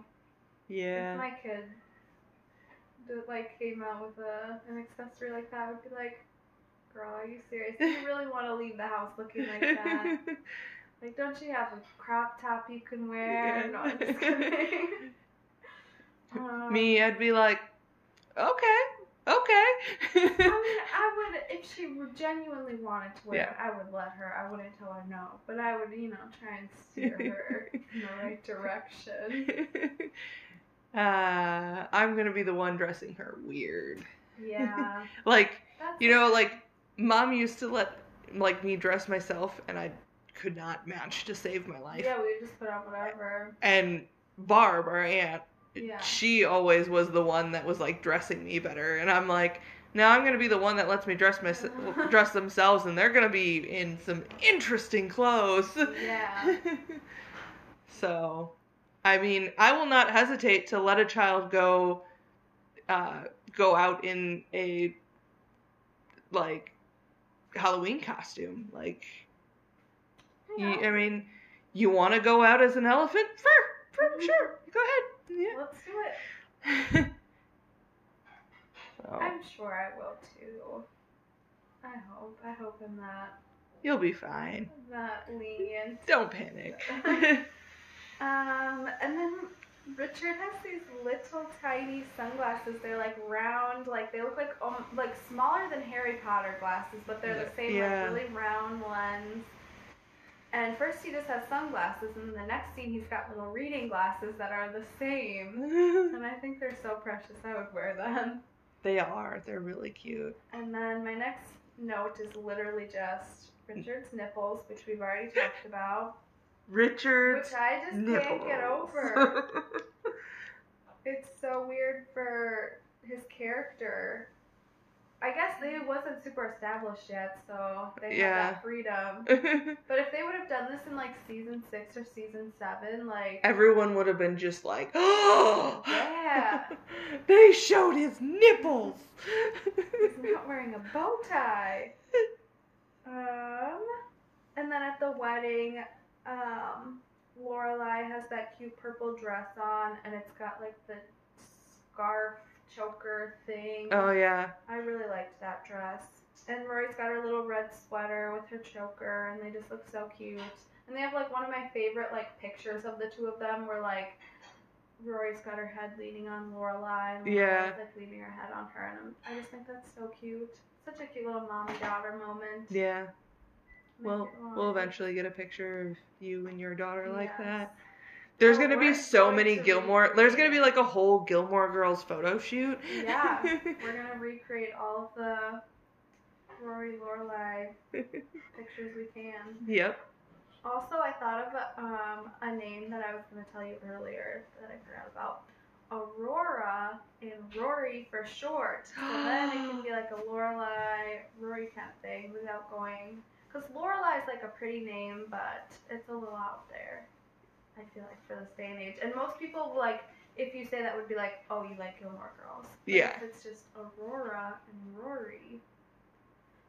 Yeah. If my kid did, like came out with a an accessory like that, I would be like, "Girl, are you serious? Do you really <laughs> want to leave the house looking like that? <laughs> like, don't you have a crop top you can wear?" Yeah. <laughs> No, I'm just kidding. Um, Me, I'd be like, okay, okay. I mean, I would if she genuinely wanted to wear Yeah. it, I would let her. I wouldn't tell her no, but I would, you know, try and steer her in the right direction. uh, I'm gonna be the one dressing her weird. Yeah, Like, that's you know, like mom used to let like me dress myself, and I could not match to save my life. Yeah, we just put on whatever. And Barb, our aunt, Yeah. she always was the one that was like dressing me better, and I'm like, now I'm gonna be the one that lets me dress my <laughs> dress themselves, and they're gonna be in some interesting clothes. Yeah. <laughs> so, I mean, I will not hesitate to let a child go, uh, go out in a like Halloween costume. Like, you, I mean, you want to go out as an elephant? Sure, sure, sure. Go ahead. Yeah. Let's do it. <laughs> so, I'm sure I will too. I hope. I hope I'm not you'll be fine. not lenient. Don't panic. <laughs> Um, <laughs> and then Richard has these little tiny sunglasses. They're like round, like they look like um, like smaller than Harry Potter glasses, but they're the same Yeah. like really round lens. And first he just has sunglasses, and then the next scene he's got little reading glasses that are the same. <laughs> And I think they're so precious. I would wear them. they are. They're really cute. And then my next note is literally just Richard's nipples, which we've already talked about, Richard's which I just nipples. can't get over. <laughs> It's so weird for his character. I guess they wasn't super established yet, so they Yeah. had that freedom. <laughs> But if they would have done this in like season six or season seven, like Everyone would have been just like, oh, <gasps> Yeah. <gasps> they showed his nipples. he's <laughs> not wearing a bow tie. Um, and then at the wedding, um, Lorelai has that cute purple dress on, and it's got like the scarf choker thing. oh yeah, I really liked that dress. And Rory's got her little red sweater with her choker, and they just look so cute. And they have like one of my favorite like pictures of the two of them, where like Rory's got her head leaning on Lorelai, and Lorelai's Yeah. like leaning her head on her, and I'm, I just think that's so cute. Such a cute little mommy daughter moment. yeah. We'll we'll eventually get a picture of you and your daughter like Yes. that. There's Oh, gonna be so many to Gilmore. There's gonna be like a whole Gilmore Girls photo shoot. Yeah, <laughs> we're gonna recreate all of the Rory Lorelai pictures we can. yep. Also, I thought of um, a name that I was going to tell you earlier that I forgot about. Aurora and Rory for short. So then it can <gasps> be like a Lorelai, Rory kind of thing without going. Because Lorelai is like a pretty name, but it's a little out there. I feel like for this day and age. And most people, like, if you say that, would be like, oh, you like Gilmore Girls. But Yeah. If it's just Aurora and Rory,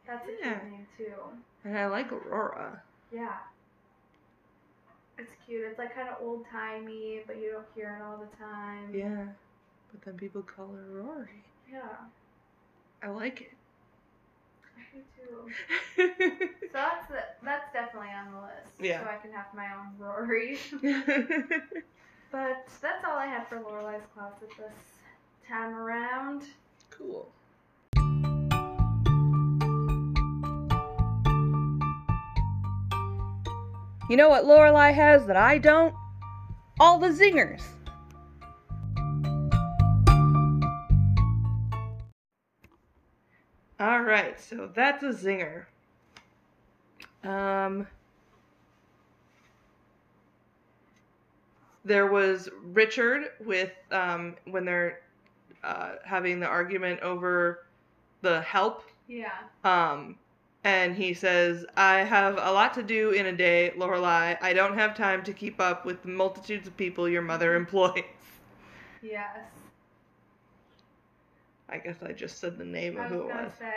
that's a Yeah. cute name too. And I like Aurora. Yeah. It's cute. It's like kind of old timey, but you don't hear it all the time. Yeah. But then people call her Rory. Yeah. I like it. Too. <laughs> So that's the, that's definitely on the list. Yeah. So I can have my own Rory. <laughs> <laughs> but that's all I had for Lorelai's closet this time around. cool. You know what Lorelai has that I don't? All the zingers. All right, so that's a zinger. Um, there was Richard with um, when they're uh, having the argument over the help Yeah. um, and he says, I have a lot to do in a day, Lorelai. I don't have time to keep up with the multitudes of people your mother employs. Yes. I guess I just said the name of who it was. say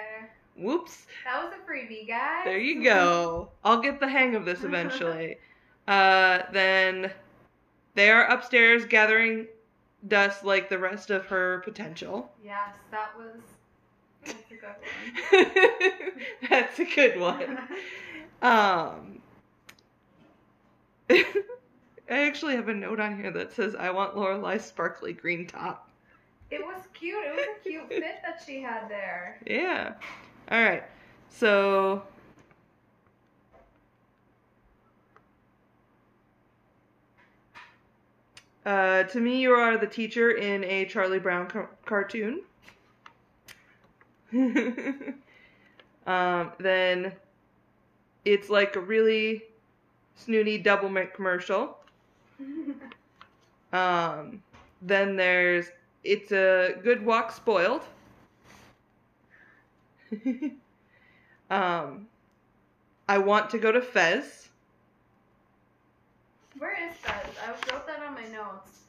Whoops. that was a freebie, guys. There you go. <laughs> I'll get the hang of this eventually. uh, then they are upstairs gathering dust like the rest of her potential. yes, that was. That's a good one. <laughs> That's a good one. <laughs> Um, I actually have a note on here that says, "I want Lorelai's sparkly green top." It was cute. It was a cute <laughs> fit that she had there. Yeah. All right. So. Uh, to me, you are the teacher in a Charlie Brown car- cartoon. <laughs> um, then it's like a really snooty Doublemint commercial. <laughs> Um, then there's It's a Good Walk Spoiled. <laughs> um, I Want to Go to Fez. Where is Fez? I wrote that on my notes.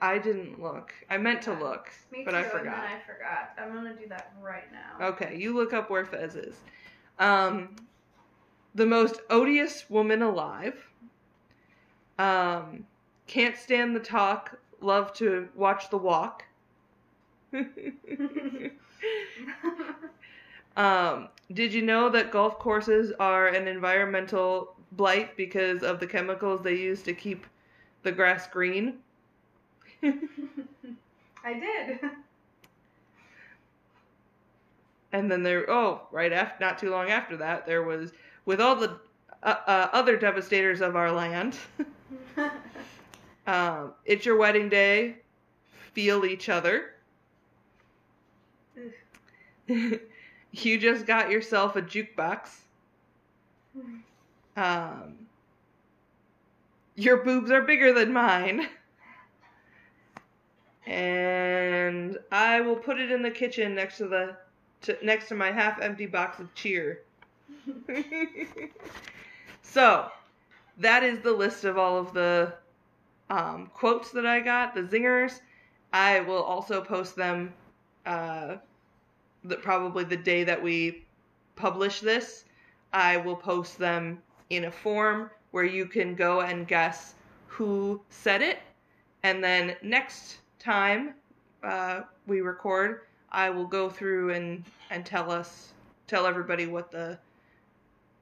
I didn't look. I meant to look, Me but too, I and forgot. then I forgot. I'm gonna do that right now. Okay, you look up where Fez is. Um, the most odious woman alive. Um, can't stand the talk. Love to watch the walk. <laughs> um, did you know that golf courses are an environmental blight because of the chemicals they use to keep the grass green? <laughs> I did. And then there, oh, right after, not too long after that, there was with all the uh, uh, other devastators of our land. <laughs> um, it's your wedding day. Feel each other. <laughs> you just got yourself a jukebox. Um, your boobs are bigger than mine. And I will put it in the kitchen next to the to, next to my half empty box of cheer. <laughs> so, that is the list of all of the um, quotes that I got, the zingers. I will also post them uh, the, probably the day that we publish this. I will post them in a form where you can go and guess who said it. And then next time uh, we record, I will go through and, and tell us, tell everybody what the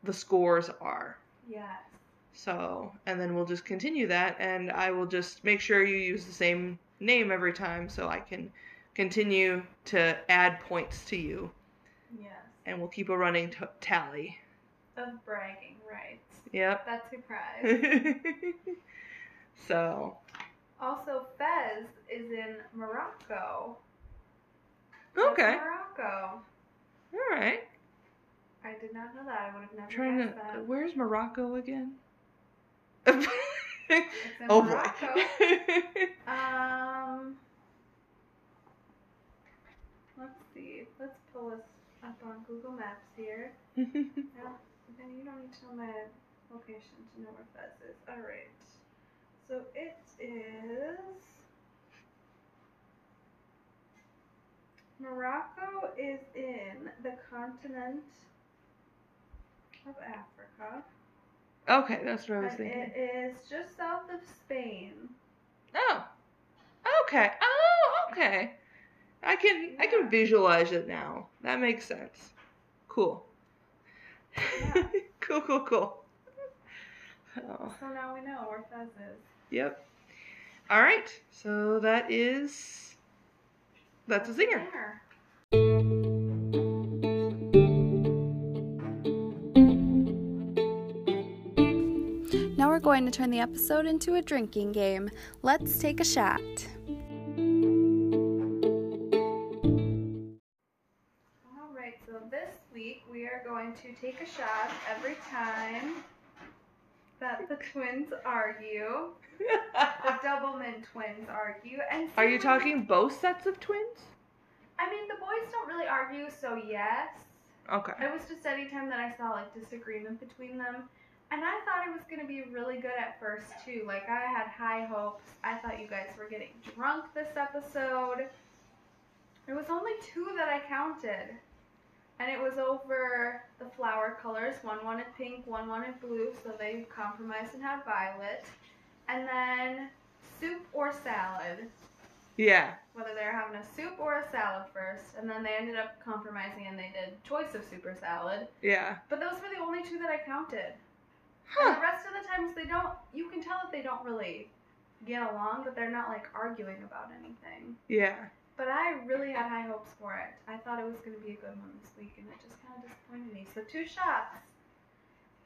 the scores are. yes. So, and then we'll just continue that, and I will just make sure you use the same name every time so I can continue to add points to you, Yes. and we'll keep a running t- tally. Of bragging rights. Yep. That's a <laughs> prize. so, also, Fez is in Morocco. Okay. Morocco. All right. I did not know that. I would have never Trying to. that. Where's Morocco again? It's in oh Morocco. boy. <laughs> Um, let's see. Let's pull this up on Google Maps here. <laughs> Then you don't need to know my location to know where Fez is. All right. So it is. Morocco is in the continent of Africa. Okay, that's what I was And thinking. it is just south of Spain. Oh. Okay. Oh, okay. I can I can visualize it now. That makes sense. Cool. Yeah. <laughs> cool, cool, cool. Oh, So now we know where Fez is. yep. All right. So that is that's a zinger. Zinger. Going to turn the episode into a drinking game. Let's take a shot. All right. So this week we are going to take a shot every time that the twins argue. The <laughs> Doublemint twins argue. And Are you see, talking both sets of twins? I mean, the boys don't really argue, so yes. Okay. It was just any time that I saw like disagreement between them. And I thought it was gonna be really good at first too. Like I had high hopes. I thought you guys were getting drunk this episode. There was only two that I counted. And it was over the flower colors. One wanted pink, one wanted blue, so they compromised and had violet. And then soup or salad. Yeah. Whether they were having a soup or a salad first. And then they ended up compromising and they did choice of soup or salad. Yeah. But those were the only two that I counted. And Huh. the rest of the times they don't you can tell that they don't really get along, but they're not like arguing about anything. Yeah. But I really had high hopes for it. I thought it was gonna be a good one this week and it just kinda disappointed me. So two shots.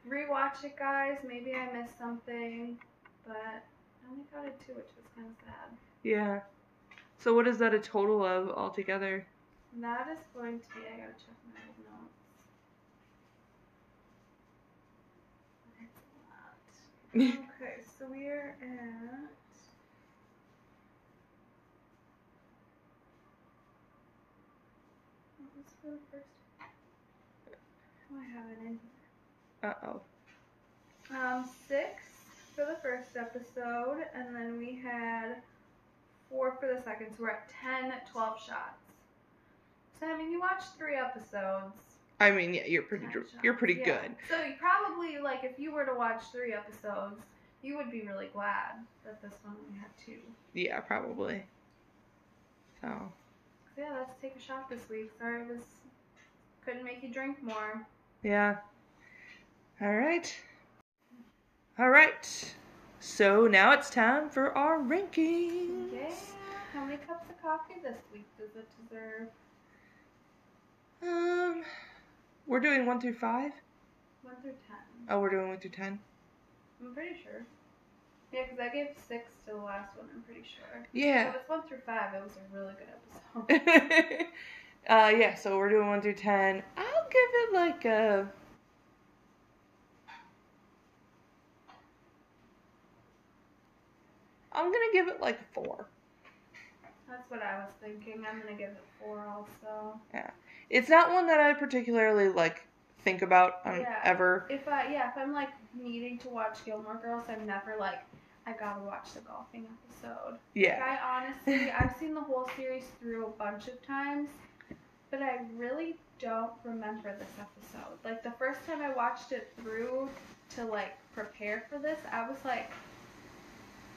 Rewatch it guys, maybe I missed something, but I only got a two, which was kinda sad. Yeah. So what is that a total of altogether? That is going to be I gotta check my okay, so we are at. What was the first? Oh, I have it in here. Uh oh. Um, six for the first episode, and then we had four for the second, so we're at 10, 12 shots. So, I mean, you watched three episodes. I mean, yeah, you're pretty 10 dr- you're pretty yeah. good. So, you probably, like, if you were to watch three episodes, you would be really glad that this one only had two. Yeah, probably. So yeah, let's take a shot this week. Sorry, was. Couldn't make you drink more. yeah. All right. All right. So now it's time for our rankings. Yeah. How many cups of coffee this week does it deserve? Um, we're doing one through five. One through ten. Oh, we're doing one through ten. I'm pretty sure. Yeah, because I gave six to the last one, I'm pretty sure. Yeah. If it's one through five, it was a really good episode. <laughs> uh, yeah. So we're doing one through ten. I'll give it like a. I'm gonna give it like a four. That's what I was thinking. I'm gonna give it four also. It's not one that I particularly like think about um, Yeah. ever. If I yeah, if I'm like needing to watch Gilmore Girls, I'm never like I gotta watch the golfing episode. Like, Yeah. I honestly <laughs> I've seen the whole series through a bunch of times, but I really don't remember this episode. Like the first time I watched it through to like prepare for this, I was like,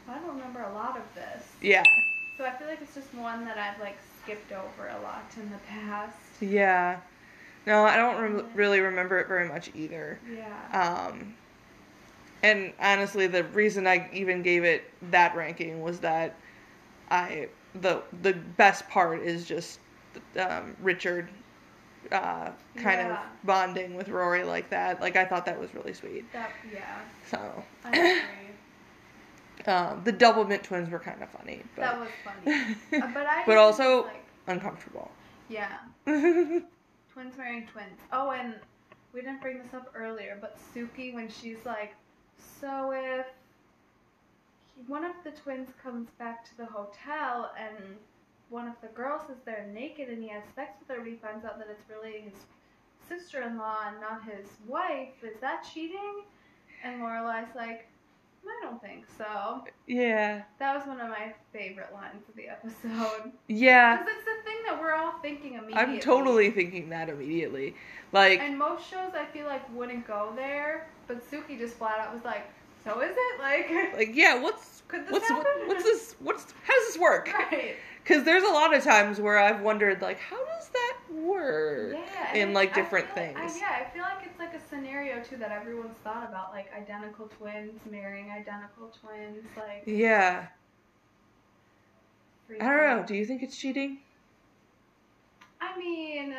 I don't remember a lot of this. Yeah. So I feel like it's just one that I've like skipped over a lot in the past. Yeah. No, I don't rem- really remember it very much either. Yeah. Um, and honestly, the reason I even gave it that ranking was that I the the best part is just um, Richard uh, kind Yeah. of bonding with Rory like that. Like I thought that was really sweet. That yeah. So I agree. <clears throat> um, the Doublemint twins were kind of funny, that but was funny. <laughs> Uh, but I But also- like uncomfortable. Yeah. <laughs> Twins marrying twins. Oh, and we didn't bring this up earlier, but Sookie, when she's like, so if one of the twins comes back to the hotel and one of the girls is there naked and he has sex with her, but he finds out that it's really his sister in law and not his wife, is that cheating? And Lorelai's like, I don't think so. yeah, That was one of my favorite lines of the episode. yeah. <laughs> Because it's the that we're all thinking immediately. I'm totally thinking that immediately. Like, And most shows I feel like wouldn't go there, but Sookie just flat out was like, "So is it like? <laughs> like yeah. What's could this what's happen?" what, what's this? <laughs> What's how does this work? Right. Because there's a lot of times where I've wondered, like, how does that work? Yeah. in, like, different feel like- things. I, yeah, I feel like it's like a scenario too that everyone's thought about, like identical twins marrying identical twins, like. Yeah. I don't know. Do you think it's cheating? I mean,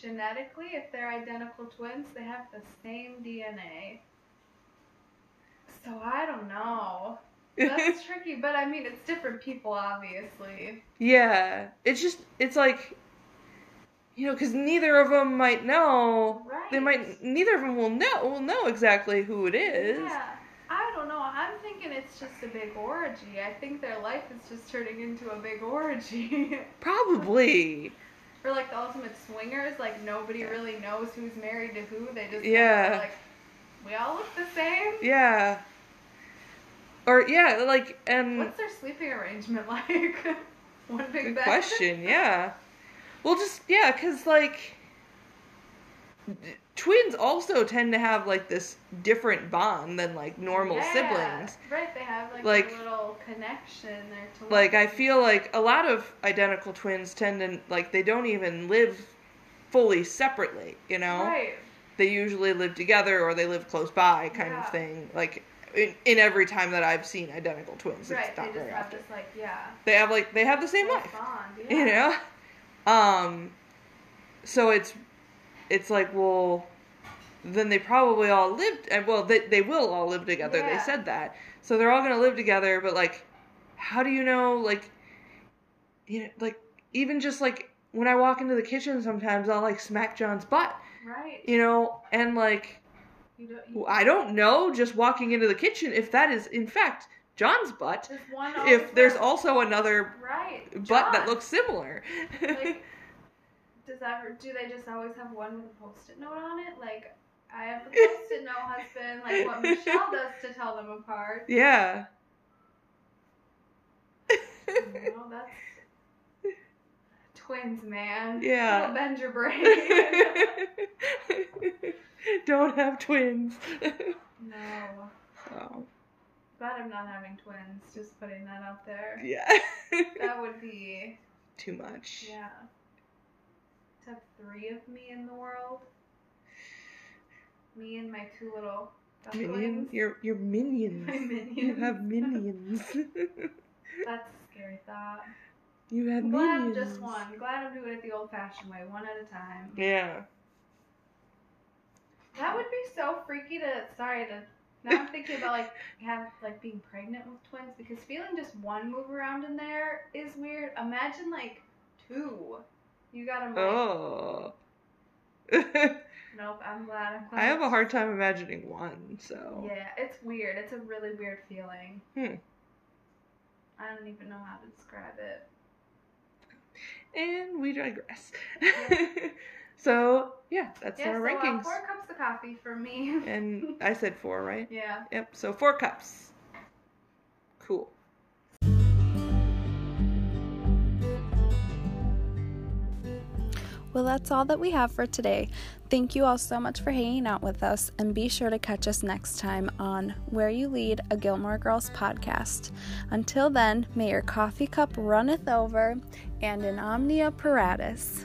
genetically, if they're identical twins, they have the same DNA. So I don't know. That's <laughs> tricky, but I mean, it's different people, obviously. yeah. It's just, it's like, you know, because neither of them might know. Right. They might, neither of them will know, will know exactly who it is. Yeah. I don't know. I'm thinking it's just a big orgy. I think their life is just turning into a big orgy. <laughs> Probably. For like the ultimate swingers, like nobody really knows who's married to who. They just Yeah. like we all look the same. Yeah. Or, yeah, like, and. What's their sleeping arrangement <laughs> like? One big Good bed. question. Yeah. Well, just yeah, because like twins also tend to have like this different bond than like normal Yeah, siblings. Right, they have like, Like- a little connection there to Like I feel like a lot of identical twins tend to like they don't even live fully separately. You know, Right. they usually live together or they live close by, kind Yeah. of thing. Like in, in every time that I've seen identical twins, Right, it's they not just very have often. this like yeah. They have like they have the same life. Bond, <laughs> yeah. you know um so it's it's like well then they probably all lived and well they, they will all live together. They said that. So they're all gonna live together but like how do you know like you know like even just like when i walk into the kitchen sometimes i'll like smack john's butt. Right. you know and like You don't, you, i don't know just walking into the kitchen if that is in fact john's butt. There's one if there's also another right. butt that looks similar. Like, Does ever do they just always have one with a post-it note on it? Like I have a post-it note husband, like what Michel does to tell them apart. <laughs> Yeah. Oh, know, that's <laughs> twins, man. Yeah. It'll bend your brain. <laughs> Don't have twins. no. oh, Glad I'm not having twins. Just putting that out there. yeah. That would be Too much. yeah. Have three of me in the world. Me and my two little Minions? You're, you're minions. <laughs> My minions. You have minions. <laughs> That's a scary thought. you have glad minions. I'm just one. Glad I'm doing it the old-fashioned way, one at a time. Yeah. That would be so freaky to. Sorry to. Now I'm thinking about like have like being pregnant with twins because feeling just one move around in there is weird. Imagine like two. You gotta. Like, Oh. <laughs> Nope. I'm glad. I'm glad. I have a hard time imagining one, so. Yeah, it's weird. It's a really weird feeling. Hmm. I don't even know how to describe it. And we digress. <laughs> so, yeah, that's yeah, our so uh, rankings. four cups of coffee for me. and I said four, right? <laughs> yeah. Yep, so four cups. Cool. Well, that's all that we have for today. Thank you all so much for hanging out with us, and be sure to catch us next time on Where You Lead, a Gilmore Girls podcast. Until then, may your coffee cup runneth over and in omnia paratus.